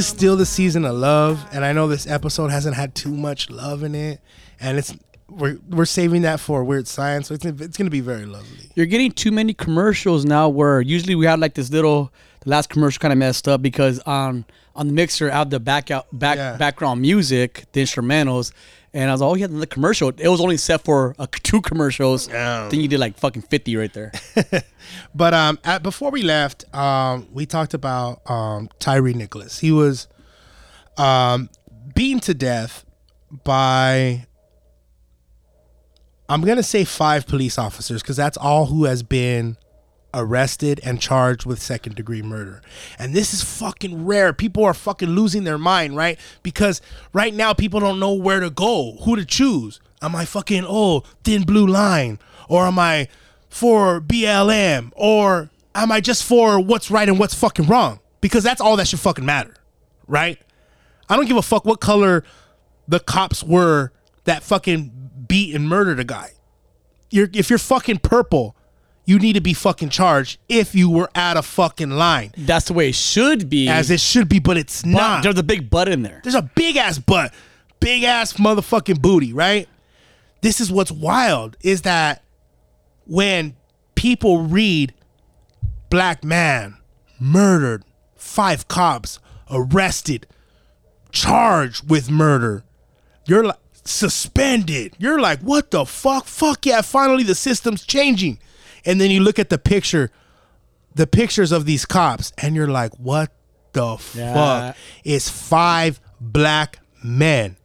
[SPEAKER 3] Is still the season of love, and I know this episode hasn't had too much love in it, and it's we're we're saving that for weird science, so it's it's gonna be very lovely.
[SPEAKER 1] You're getting too many commercials now. Where usually we had like this little. The last commercial kind of messed up because on on the mixer out the back out back
[SPEAKER 3] Yeah.
[SPEAKER 1] background music, the instrumentals, and I was like, oh yeah, the commercial. It was only set for uh, two commercials. Then you did like fucking fifty right there.
[SPEAKER 3] But um, at, before we left, um, we talked about um, Tyre Nicholas. He was um, beaten to death by, I'm gonna say five police officers because that's all who has been arrested and charged with second degree murder. And this is fucking rare. People are fucking losing their mind, right? Because right now people don't know where to go, who to choose. Am I fucking oh thin blue line, or am I for BLM, or am I just for what's right and what's fucking wrong? Because that's all that should fucking matter, right? I don't give a fuck what color the cops were that fucking beat and murdered a guy. You're if you're fucking purple, you need to be fucking charged if you were out of fucking line.
[SPEAKER 1] That's the way it should be.
[SPEAKER 3] As it should be, but it's
[SPEAKER 1] but
[SPEAKER 3] not.
[SPEAKER 1] there's a big butt in there.
[SPEAKER 3] There's a big ass butt, big ass motherfucking booty, right? This is what's wild is that when people read black man murdered, five cops arrested, charged with murder, you're like suspended. You're like, what the fuck? Fuck yeah, finally the system's changing. And then you look at the picture, the pictures of these cops, and you're like, what the
[SPEAKER 1] Yeah.
[SPEAKER 3] fuck? It's five black men.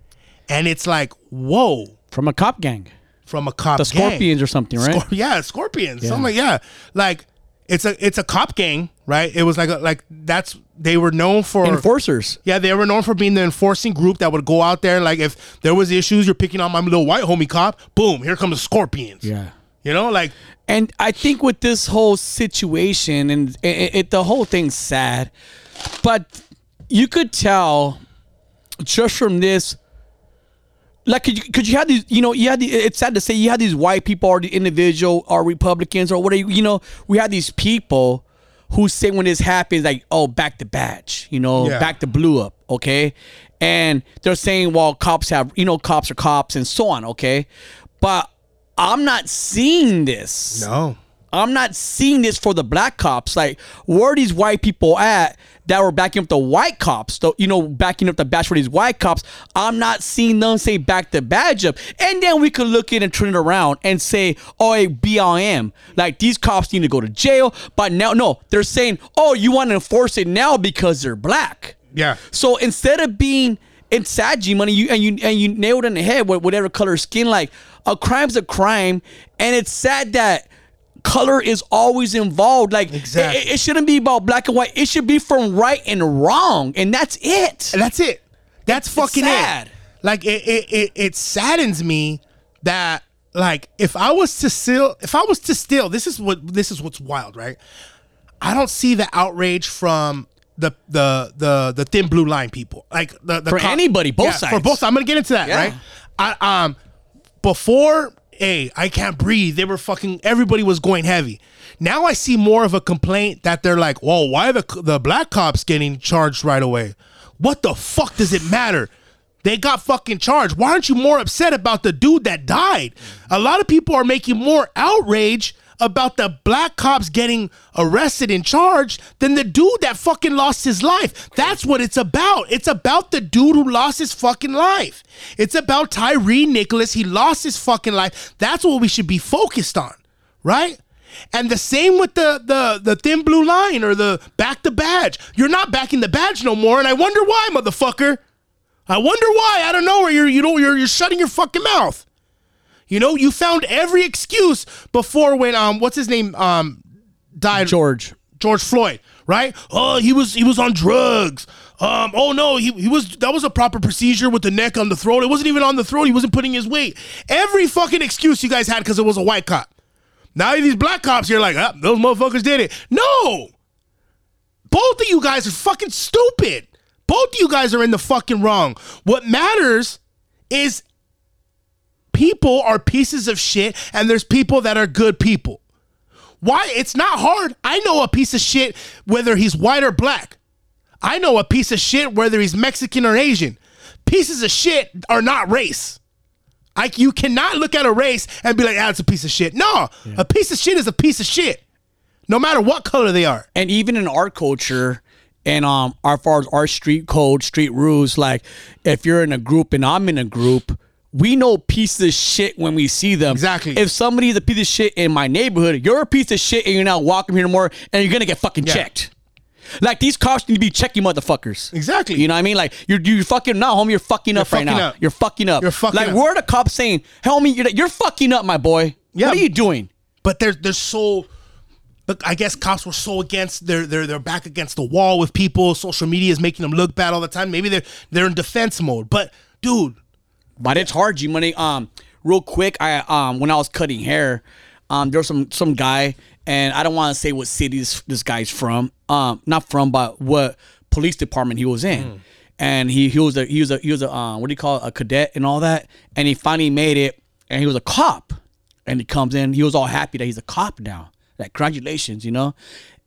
[SPEAKER 3] And it's like, whoa,
[SPEAKER 1] From a cop gang.
[SPEAKER 3] from a cop
[SPEAKER 1] The
[SPEAKER 3] gang.
[SPEAKER 1] Scorpions or something, right?
[SPEAKER 3] Scor- yeah, scorpions. Something like yeah. Like it's a it's a cop gang, right? It was like a, like that's they were known for
[SPEAKER 1] Enforcers.
[SPEAKER 3] yeah, they were known for being the enforcing group that would go out there. Like if there was issues, you're picking on my little white homie cop. Boom, here comes the scorpions.
[SPEAKER 1] Yeah.
[SPEAKER 3] You know, like
[SPEAKER 1] And I think with this whole situation and it, it, the whole thing's sad, but you could tell just from this, like, could you, could you have these, you know, you had the, it's sad to say you had these white people or the individual or Republicans or whatever, you you know, we had these people who say when this happens, like, oh, back the badge, you know,
[SPEAKER 3] Yeah.
[SPEAKER 1] back the blue up, okay? And they're saying, well, cops have, you know, cops are cops and so on, okay? But I'm not seeing this.
[SPEAKER 3] no.
[SPEAKER 1] I'm not seeing this for the black cops. Like, where are these white people at that were backing up the white cops? The, you know, backing up the badge for these white cops. I'm not seeing them say back the badge up. And then we could look in and turn it around and say, oh, hey, BLM. Like, these cops need to go to jail. But now, no, they're saying, oh, you want to enforce it now because they're black.
[SPEAKER 3] Yeah.
[SPEAKER 1] So instead of being it's sad, G money, you and you and you nailed it in the head with whatever color skin. Like a crime's a crime, and it's sad that color is always involved. Like
[SPEAKER 3] Exactly.
[SPEAKER 1] it, it shouldn't be about black and white. It should be from right and wrong, and that's it.
[SPEAKER 3] And that's it. That's fucking
[SPEAKER 1] sad.
[SPEAKER 3] it. Like it, it, it, it saddens me that like if I was to steal, if I was to steal, this is what this is what's wild, right? I don't see the outrage from the the the the thin blue line people, like the, the
[SPEAKER 1] For anybody, both
[SPEAKER 3] Yeah, for
[SPEAKER 1] sides.
[SPEAKER 3] both. sides. I'm gonna get into that,
[SPEAKER 1] Yeah.
[SPEAKER 3] right? I um before, hey, I can't breathe. They were fucking. Everybody was going heavy. Now I see more of a complaint that they're like, "Whoa, why the the black cops getting charged right away? What the fuck does it matter?" They got fucking charged. Why aren't you more upset about the dude that died? A lot of people are making more outrage about the black cops getting arrested and charged than the dude that fucking lost his life. That's what it's about. It's about the dude who lost his fucking life. It's about Tyre Nicholas. He lost his fucking life. That's what we should be focused on, right? And the same with the the the thin blue line or the back the badge. You're not backing the badge no more, and I wonder why, motherfucker. I wonder why. I don't know. Where you're you know you're you're shutting your fucking mouth. You know you found every excuse before when um what's his name um died
[SPEAKER 1] George.
[SPEAKER 3] George Floyd, right? Oh, he was he was on drugs. Um, oh no, he, he was that was a proper procedure with the neck on the throat. It wasn't even on the throat. He wasn't putting his weight. Every fucking excuse you guys had because it was a white cop. Now these black cops, you're like, ah, those motherfuckers did it. No, both of you guys are fucking stupid. Both of you guys are in the fucking wrong. What matters is people are pieces of shit and there's people that are good people. Why? It's not hard. I know a piece of shit whether he's white or black. I know a piece of shit whether he's Mexican or Asian. Pieces of shit are not race. Like you cannot look at a race and be like, ah, it's a piece of shit. No, a piece of shit is a piece of shit. No matter what color they are.
[SPEAKER 1] and even in our culture and um as far as our street code street rules like if you're in a group and i'm in a group we know pieces of shit when we see them
[SPEAKER 3] Exactly.
[SPEAKER 1] if somebody's a piece of shit in my neighborhood you're a piece of shit and you're not welcome here anymore and you're gonna get fucking
[SPEAKER 3] Yeah.
[SPEAKER 1] checked like these cops need to be checking motherfuckers.
[SPEAKER 3] Exactly.
[SPEAKER 1] You know what I mean? Like you're you fucking no, homie. You're fucking up right
[SPEAKER 3] fucking
[SPEAKER 1] now.
[SPEAKER 3] up.
[SPEAKER 1] You're fucking up.
[SPEAKER 3] You're fucking up.
[SPEAKER 1] like
[SPEAKER 3] up.
[SPEAKER 1] where are the cops saying, homie, you're, you're fucking up, my boy.
[SPEAKER 3] Yeah.
[SPEAKER 1] What are you doing?
[SPEAKER 3] but they're they're so but I guess cops were so against they're they're they're back against the wall with people. Social media is making them look bad all the time. Maybe they're they're in defense mode. But dude,
[SPEAKER 1] But it's hard, G Money. Um, real quick, I um when I was cutting hair, um there was some some guy, and I don't want to say what city this, this guy's from. Um, not from, but what police department he was in. And he he was a he was a he was a um what do you call it, a cadet and all that. And he finally made it, and he was a cop. And he comes in, he was all happy that he's a cop now. Like congratulations, you know.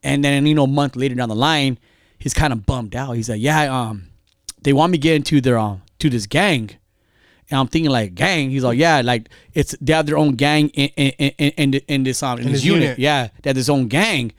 [SPEAKER 1] And then you know, a month later down the line, he's kind of bummed out. He's like, yeah, um, they want me to get into their um to this gang. And I'm thinking like gang. He's like, yeah, like it's they have their own gang in in in, in, in this um in, this
[SPEAKER 3] this
[SPEAKER 1] unit.
[SPEAKER 3] unit.
[SPEAKER 1] Yeah, they have this own gang.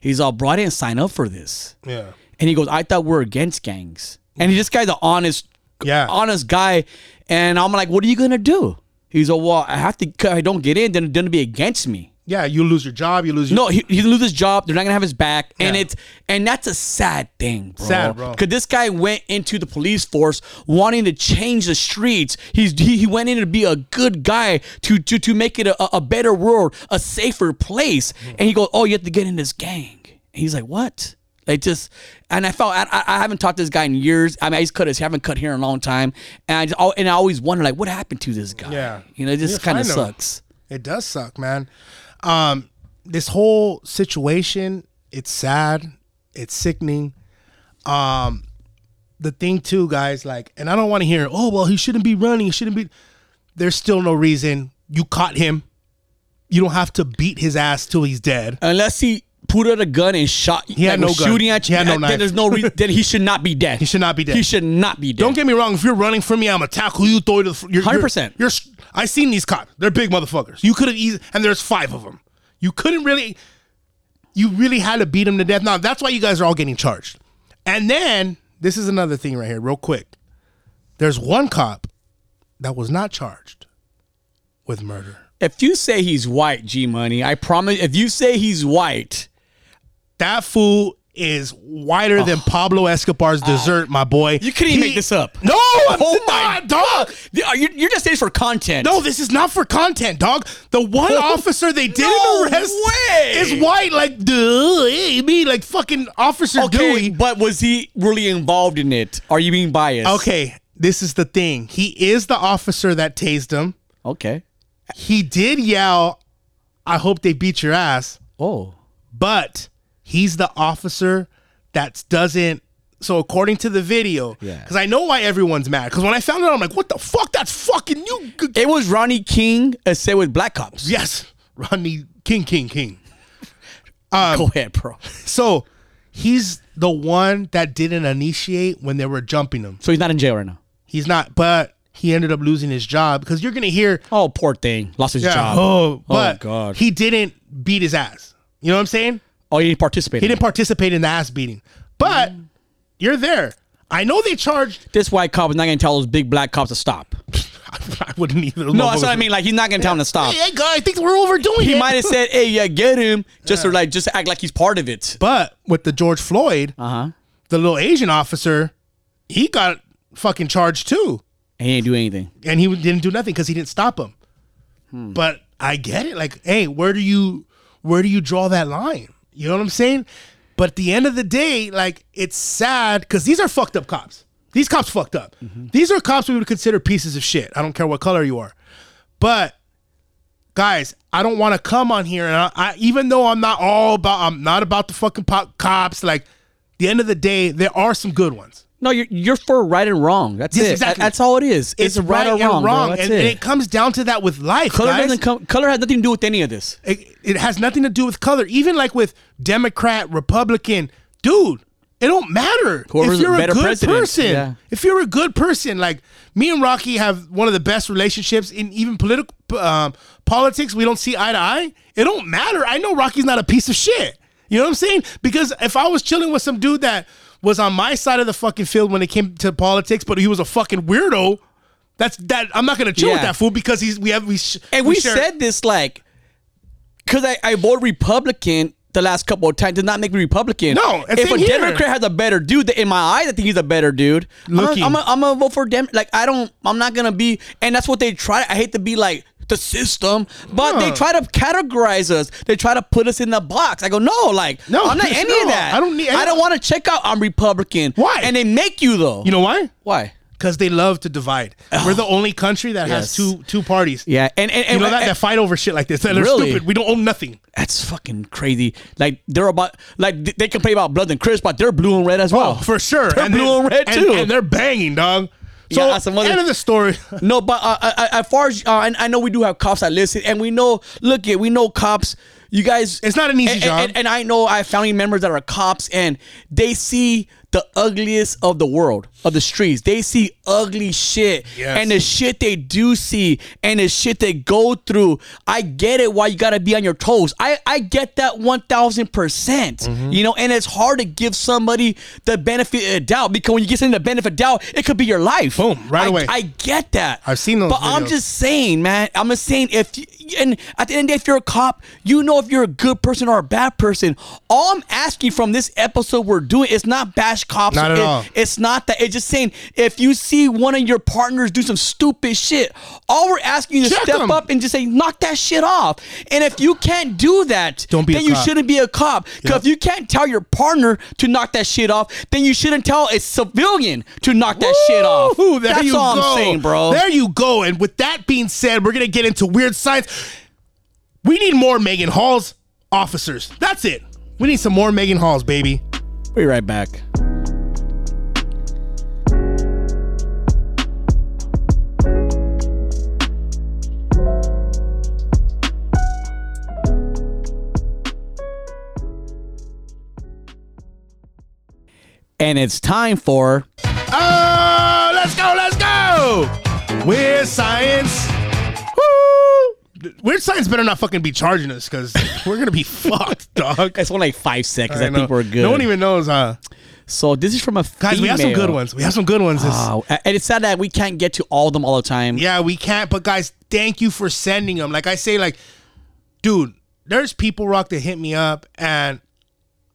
[SPEAKER 1] He's all, bro, I didn't sign up for this.
[SPEAKER 3] Yeah.
[SPEAKER 1] And he goes, I thought we're against gangs. And he, this guy's an honest,
[SPEAKER 3] Yeah.
[SPEAKER 1] honest guy. And I'm like, what are you gonna do? He's like, well, I have to. I don't get in, then then it'll be against me.
[SPEAKER 3] Yeah, you lose your job, you lose your
[SPEAKER 1] No, he, he lose his job. They're not gonna have his back, and it's and that's a sad thing, bro.
[SPEAKER 3] Sad, bro.
[SPEAKER 1] Because this guy went into the police force wanting to change the streets. He's he, he went in to be a good guy to to to make it a, a better world, a safer place.
[SPEAKER 3] Mm-hmm.
[SPEAKER 1] And he goes, "Oh, you have to get in this gang." And he's like, "What?" Like just, and I felt I, I, I haven't talked to this guy in years. I mean, he's cut his haven't cut hair in a long time, and I just, and I always wonder like, what happened to this guy?
[SPEAKER 3] Yeah.
[SPEAKER 1] you know, it just kind of sucks.
[SPEAKER 3] It does suck, man. Um, this whole situation, it's sad, it's sickening. Um, the thing too, guys, like, and I don't want to hear, oh well, he shouldn't be running, he shouldn't be. There's still no reason. You caught him. You don't have to beat his ass till he's dead.
[SPEAKER 1] unless he put out a gun and shot. He
[SPEAKER 3] had no gun.
[SPEAKER 1] shooting at
[SPEAKER 3] He
[SPEAKER 1] you.
[SPEAKER 3] had no knife.
[SPEAKER 1] then there's no reason. then he should not be dead.
[SPEAKER 3] He should not be dead.
[SPEAKER 1] He should not be dead.
[SPEAKER 3] Don't get me wrong. If you're running from me, I'm gonna tackle you. Throw you to the. You're,
[SPEAKER 1] 100%.
[SPEAKER 3] You're. you're I seen these cops. They're big motherfuckers. You could have easily, and there's five of them. You couldn't really. You really had to beat them to death. Now that's why you guys are all getting charged. And then this is another thing right here, real quick. There's one cop that was not charged with murder.
[SPEAKER 1] If you say he's white, G Money, I promise. If you say he's white,
[SPEAKER 3] That fool is whiter than oh. Pablo Escobar's ah. dessert, my boy.
[SPEAKER 1] Oh. you couldn't even make this up.
[SPEAKER 3] No, I'm
[SPEAKER 1] Oh my
[SPEAKER 3] not, dog.
[SPEAKER 1] You're, uh, you're just saying for content.
[SPEAKER 3] No, this is not for content, dog. The one oh. officer they didn't
[SPEAKER 1] No
[SPEAKER 3] arrest
[SPEAKER 1] way.
[SPEAKER 3] is white, like duh, hey, me, like fucking Officer
[SPEAKER 1] Okay,
[SPEAKER 3] Dewey.
[SPEAKER 1] but was he really involved in it? Are you being biased?
[SPEAKER 3] Okay, this is the thing. He is the officer that tased him.
[SPEAKER 1] Okay.
[SPEAKER 3] He did yell, "I hope they beat your ass,"
[SPEAKER 1] Oh.
[SPEAKER 3] but he's the officer that doesn't. So according to the video,
[SPEAKER 1] Yeah.
[SPEAKER 3] because I know why everyone's mad. Because when I found out, I'm like, "What the fuck? That's fucking you."
[SPEAKER 1] It was Ronnie King uh, said with Black Cops.
[SPEAKER 3] Yes, Ronnie King, King, King.
[SPEAKER 1] Go ahead, bro.
[SPEAKER 3] So he's the one that didn't initiate when they were jumping him.
[SPEAKER 1] So he's not in jail right now.
[SPEAKER 3] He's not, but he ended up losing his job because you're gonna hear,
[SPEAKER 1] Oh, poor thing. Lost his job.
[SPEAKER 3] oh, but
[SPEAKER 1] God.
[SPEAKER 3] he didn't beat his ass. You know what I'm saying?
[SPEAKER 1] Oh, he didn't participate.
[SPEAKER 3] He
[SPEAKER 1] in
[SPEAKER 3] didn't participate in the ass beating, but you're there. I know they charged.
[SPEAKER 1] This white cop is not gonna tell those big black cops to stop.
[SPEAKER 3] I wouldn't either.
[SPEAKER 1] No, that's what I mean. Like he's not gonna tell them to stop.
[SPEAKER 3] Hey, guy, I think we're overdoing it.
[SPEAKER 1] He might have said, "Hey, yeah, get him," just to like just act like he's part of it.
[SPEAKER 3] But with the George Floyd,
[SPEAKER 1] Uh huh.
[SPEAKER 3] the little Asian officer, he got fucking charged too.
[SPEAKER 1] He didn't do anything.
[SPEAKER 3] and he didn't do nothing because he didn't stop him.
[SPEAKER 1] Hmm.
[SPEAKER 3] But I get it. Like, hey, where do you where do you draw that line? You know what I'm saying? But at the end of the day, like, it's sad because these are fucked up cops. These cops fucked up.
[SPEAKER 1] Mm-hmm.
[SPEAKER 3] These are cops we would consider pieces of shit. I don't care what color you are. But guys, I don't want to come on here and I, I even though I'm not all about I'm not about the fucking pop cops. Like, the end of the day, there are some good ones.
[SPEAKER 1] No, you're you're for right and wrong. That's
[SPEAKER 3] Yes,
[SPEAKER 1] it.
[SPEAKER 3] exactly.
[SPEAKER 1] That's all it is. It's, right, or wrong. bro. That's
[SPEAKER 3] and,
[SPEAKER 1] it.
[SPEAKER 3] and it comes down to that with life.
[SPEAKER 1] color
[SPEAKER 3] guys.
[SPEAKER 1] doesn't come. Color has nothing to do with any of this.
[SPEAKER 3] it, it has nothing to do with color. Even like with Democrat, Republican, dude, it don't matter.
[SPEAKER 1] Whoever's
[SPEAKER 3] if you're
[SPEAKER 1] a
[SPEAKER 3] a, good
[SPEAKER 1] president,
[SPEAKER 3] person,
[SPEAKER 1] yeah.
[SPEAKER 3] if you're a good person, like me and Rocky have one of the best relationships in even political um, politics. We don't see eye to eye. It don't matter. I know Rocky's not a piece of shit. You know what I'm saying? Because if I was chilling with some dude that was on my side of the fucking field when it came to politics, but he was a fucking weirdo. That's that. I'm not gonna chill with that fool because he's we have we sh-
[SPEAKER 1] And we,
[SPEAKER 3] share-
[SPEAKER 1] said this like, because I, I vote Republican the last couple of times does not make me Republican.
[SPEAKER 3] No,
[SPEAKER 1] if a
[SPEAKER 3] here.
[SPEAKER 1] Democrat has a better dude, in my eyes, I think he's a better dude.
[SPEAKER 3] Looking.
[SPEAKER 1] I'm gonna I'm gonna vote for Dem. Like I don't, I'm not gonna be, and that's what they try. I hate to be like the system, but they try to categorize us. They try to put us in the box. I go, no, like
[SPEAKER 3] No,
[SPEAKER 1] I'm not any
[SPEAKER 3] no,
[SPEAKER 1] of that.
[SPEAKER 3] I don't need-
[SPEAKER 1] I don't want to check out. I'm Republican.
[SPEAKER 3] Why?
[SPEAKER 1] And they make you though.
[SPEAKER 3] You know why?
[SPEAKER 1] why?
[SPEAKER 3] Because they love to divide. We're the oh. only country that
[SPEAKER 1] Yes.
[SPEAKER 3] has two two parties.
[SPEAKER 1] Yeah, and and, and
[SPEAKER 3] You know that
[SPEAKER 1] and-
[SPEAKER 3] that fight over shit like this. They're
[SPEAKER 1] Really?
[SPEAKER 3] stupid. We don't own nothing.
[SPEAKER 1] That's fucking crazy. Like they're about like they complain about blood and crisp, but they're blue and red as oh, well.
[SPEAKER 3] Oh, for sure.
[SPEAKER 1] They're
[SPEAKER 3] And
[SPEAKER 1] blue
[SPEAKER 3] they-
[SPEAKER 1] and red too.
[SPEAKER 3] And they're banging, dog. So
[SPEAKER 1] Yeah, some other-
[SPEAKER 3] end of the story.
[SPEAKER 1] no, but uh, uh, uh, as far as uh, and I know we do have cops that listen, and we know. Look, it we know cops. You guys,
[SPEAKER 3] It's not an easy
[SPEAKER 1] and,
[SPEAKER 3] job.
[SPEAKER 1] and, and I know I have family members that are cops, and they see the ugliest of the world of the streets. They see ugly shit,
[SPEAKER 3] Yes.
[SPEAKER 1] and the shit they do see, and the shit they go through. I get it. Why you gotta be on your toes? I I get that one thousand percent.
[SPEAKER 3] Mm-hmm.
[SPEAKER 1] You know, and it's hard to give somebody the benefit of doubt because when you get something the benefit of doubt, it could be your life.
[SPEAKER 3] Boom, right
[SPEAKER 1] I-
[SPEAKER 3] away.
[SPEAKER 1] I get that.
[SPEAKER 3] I've seen those
[SPEAKER 1] But I'm just saying, man. I'm just saying if you, and at the end of the day, if you're a cop, you know if you're a good person or a bad person. All I'm asking from this episode we're doing is not bash cops.
[SPEAKER 3] Not at
[SPEAKER 1] It-
[SPEAKER 3] all.
[SPEAKER 1] It's not that. It's just saying if you see one of your partners do some stupid shit, all we're asking you to
[SPEAKER 3] Check
[SPEAKER 1] step up and just say knock that shit off. And if you can't do that,
[SPEAKER 3] Don't be
[SPEAKER 1] then you
[SPEAKER 3] cop.
[SPEAKER 1] shouldn't be a cop. Because
[SPEAKER 3] Yep.
[SPEAKER 1] if you can't tell your partner to knock that shit off, then you shouldn't tell a civilian to knock that shit off.
[SPEAKER 3] There
[SPEAKER 1] That's
[SPEAKER 3] you
[SPEAKER 1] all
[SPEAKER 3] go.
[SPEAKER 1] I'm saying, bro.
[SPEAKER 3] There you go. And with that being said, we're gonna get into weird science. We need more Megan Halls officers. That's it. We need some more Megan Halls, baby.
[SPEAKER 1] We'll be right back. And it's time for
[SPEAKER 3] Oh, let's go, let's go. Weird science. Woo. Weird science better not fucking be charging us because we're gonna be fucked, dog.
[SPEAKER 1] it's only like five seconds. I,
[SPEAKER 3] know.
[SPEAKER 1] think we're good.
[SPEAKER 3] No one even knows, huh?
[SPEAKER 1] so this is from a
[SPEAKER 3] Guys, we have some good ones. We have some good ones.
[SPEAKER 1] Wow. And it's sad that we can't get to all of them all the time.
[SPEAKER 3] Yeah, we can't. But guys, thank you for sending them. Like I say, like, dude, there's people rock that hit me up, and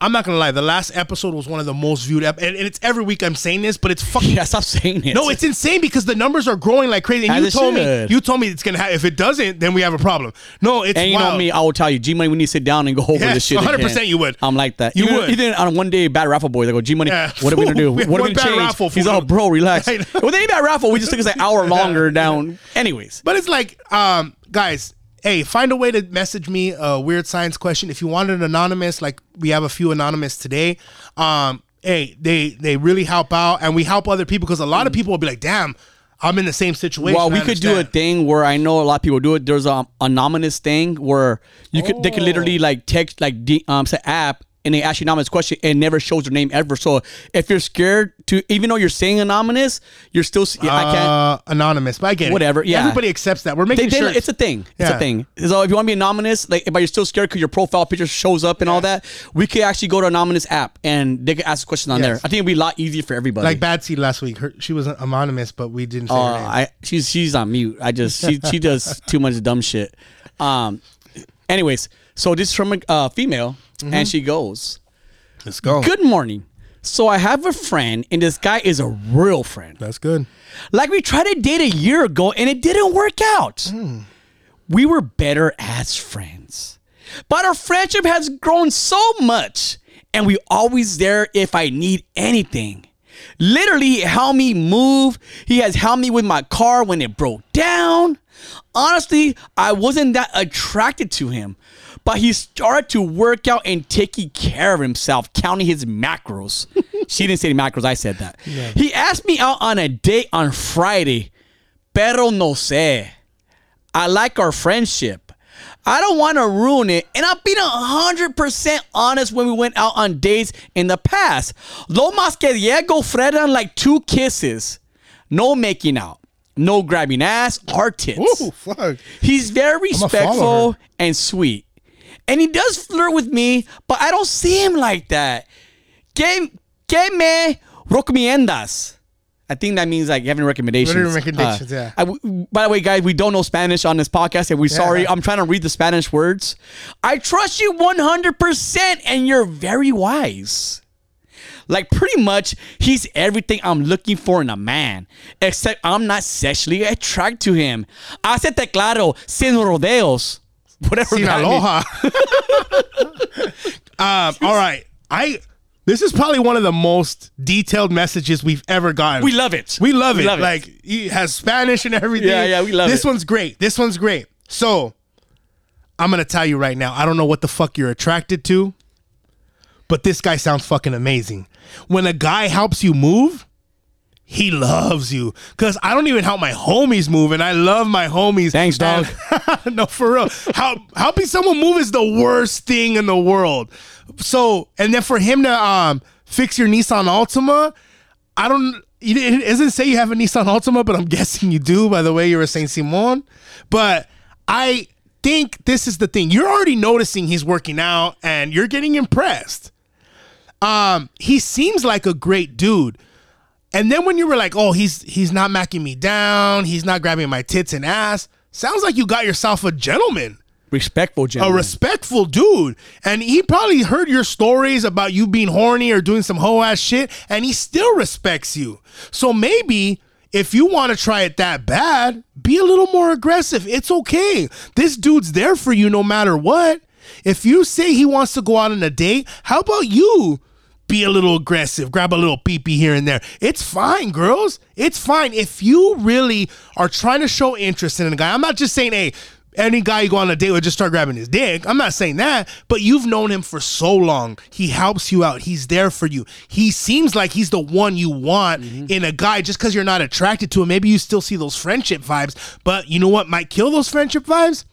[SPEAKER 3] I'm not gonna lie. The last episode was one of the most viewed, ep- and, and it's every week I'm saying this, but it's fucking.
[SPEAKER 1] Yeah, stop saying it.
[SPEAKER 3] No, it's insane because the numbers are growing like crazy. And
[SPEAKER 1] As
[SPEAKER 3] you
[SPEAKER 1] it
[SPEAKER 3] told me, you told me it's gonna happen. If it doesn't, then we have a problem. No, it's
[SPEAKER 1] And you
[SPEAKER 3] wild.
[SPEAKER 1] know me, I will tell you, G Money, we need to sit down and go over
[SPEAKER 3] Yes,
[SPEAKER 1] this shit.
[SPEAKER 3] 100% you would.
[SPEAKER 1] I'm like that.
[SPEAKER 3] You
[SPEAKER 1] even,
[SPEAKER 3] would.
[SPEAKER 1] Even on one day, bad raffle boys, I go, G Money,
[SPEAKER 3] Yeah.
[SPEAKER 1] what are we gonna do?
[SPEAKER 3] We
[SPEAKER 1] What are we gonna change?
[SPEAKER 3] raffle,
[SPEAKER 1] He's all, bro, relax. With any bad raffle, we just took us an hour longer down. Anyways,
[SPEAKER 3] But it's like, um, guys, hey, find a way to message me a weird science question. If you want it anonymous, like we have a few anonymous today, um, hey, they they really help out, and we help other people because a lot of people will be like, damn, I'm in the same situation.
[SPEAKER 1] well, we could do a thing where I know a lot of people do it. There's a anonymous thing where you could they could literally
[SPEAKER 3] Oh.
[SPEAKER 1] like text like the um say app and they ask you anonymous question and it never shows their name ever. So if you're scared to, even though you're saying anonymous, you're still. I can't.
[SPEAKER 3] Uh, anonymous, but I get it.
[SPEAKER 1] Whatever, yeah.
[SPEAKER 3] Everybody accepts that. We're making
[SPEAKER 1] they,
[SPEAKER 3] sure
[SPEAKER 1] it's a thing. It's
[SPEAKER 3] Yeah.
[SPEAKER 1] a thing. So if you want to be anonymous, like, but you're still scared because your profile picture shows up and all that, we could actually go to anonymous app and they could ask questions on there. I think it'd be a lot easier for everybody.
[SPEAKER 3] like Bad Seed last week. Her, she was anonymous, but we didn't say
[SPEAKER 1] Uh. I she's she's on mute. I just she she does too much dumb shit. Um. Anyways, so this is from a uh, female,
[SPEAKER 3] Mm-hmm.
[SPEAKER 1] and she goes,
[SPEAKER 3] Let's go.
[SPEAKER 1] "Good morning." So I have a friend, and this guy is a real friend.
[SPEAKER 3] That's good.
[SPEAKER 1] Like we tried to date a year ago and it didn't work out.
[SPEAKER 3] Hmm.
[SPEAKER 1] We were better as friends. But our friendship has grown so much and we always there if I need anything. Literally he helped me move. He has helped me with my car when it broke down. Honestly, I wasn't that attracted to him, but he started to work out and taking care of himself, counting his macros. she didn't say the macros. I said that. He asked me out on a date on Friday. Pero no sé. I like our friendship. I don't want to ruin it. And I've been 100% honest when we went out on dates in the past. Lo más que Diego Fred on like two kisses. No making out. No grabbing ass or tits.
[SPEAKER 3] Ooh, fuck.
[SPEAKER 1] He's very
[SPEAKER 3] I'ma
[SPEAKER 1] respectful and sweet. And he does flirt with me, but I don't see him like that. Que, que me recomiendas? I think that means like having recommendations.
[SPEAKER 3] Recommendations?
[SPEAKER 1] Uh,
[SPEAKER 3] Yeah.
[SPEAKER 1] I by the way, guys, we don't know Spanish on this podcast, and we're sorry. I'm trying to read the Spanish words. I trust you 100%, and you're very wise. Like pretty much, he's everything I'm looking for in a man, except I'm not sexually attracted to him. Hacete claro, sin rodeos. Whatever
[SPEAKER 3] Sin
[SPEAKER 1] that
[SPEAKER 3] aloha. um, all right. I this is probably one of the most detailed messages we've ever gotten.
[SPEAKER 1] We love it.
[SPEAKER 3] We love
[SPEAKER 1] We
[SPEAKER 3] it.
[SPEAKER 1] love it.
[SPEAKER 3] like he has Spanish and everything.
[SPEAKER 1] Yeah, yeah, we love
[SPEAKER 3] this
[SPEAKER 1] it.
[SPEAKER 3] one's great. This one's great. So I'm gonna tell you right now. I don't know what the fuck you're attracted to, but this guy sounds fucking amazing. When a guy helps you move, he loves you. Cause I don't even help my homies move, and I love my homies.
[SPEAKER 1] Thanks, dog.
[SPEAKER 3] And- no, for real. Help, helping someone move is the worst thing in the world. So, and then for him to um fix your Nissan Altima, I don't. It doesn't say you have a Nissan Altima, but I'm guessing you do by the way you're a Saint Simon. But I think this is the thing. You're already noticing he's working out, and you're getting impressed. Um, he seems like a great dude. And then when you were like, "Oh, he's he's not macking me down, he's not grabbing my tits and ass," sounds like you got yourself a gentleman,
[SPEAKER 1] Respectful gentleman.
[SPEAKER 3] a respectful dude. And he probably heard your stories about you being horny or doing some hoe ass shit, and he still respects you. So maybe if you want to try it that bad, be a little more aggressive. It's okay. This dude's there for you no matter what. If you say he wants to go out on a date, how about you? Be a little aggressive, grab a little peepee here and there. It's fine, girls. It's fine. If you really are trying to show interest in a guy, I'm not just saying, hey, any guy you go on a date with just start grabbing his dick. I'm not saying that, but you've known him for so long. He helps you out. He's there for you. He seems like he's the one you want mm-hmm. in a guy just because you're not attracted to him. Maybe you still see those friendship vibes, but you know what might kill those friendship vibes?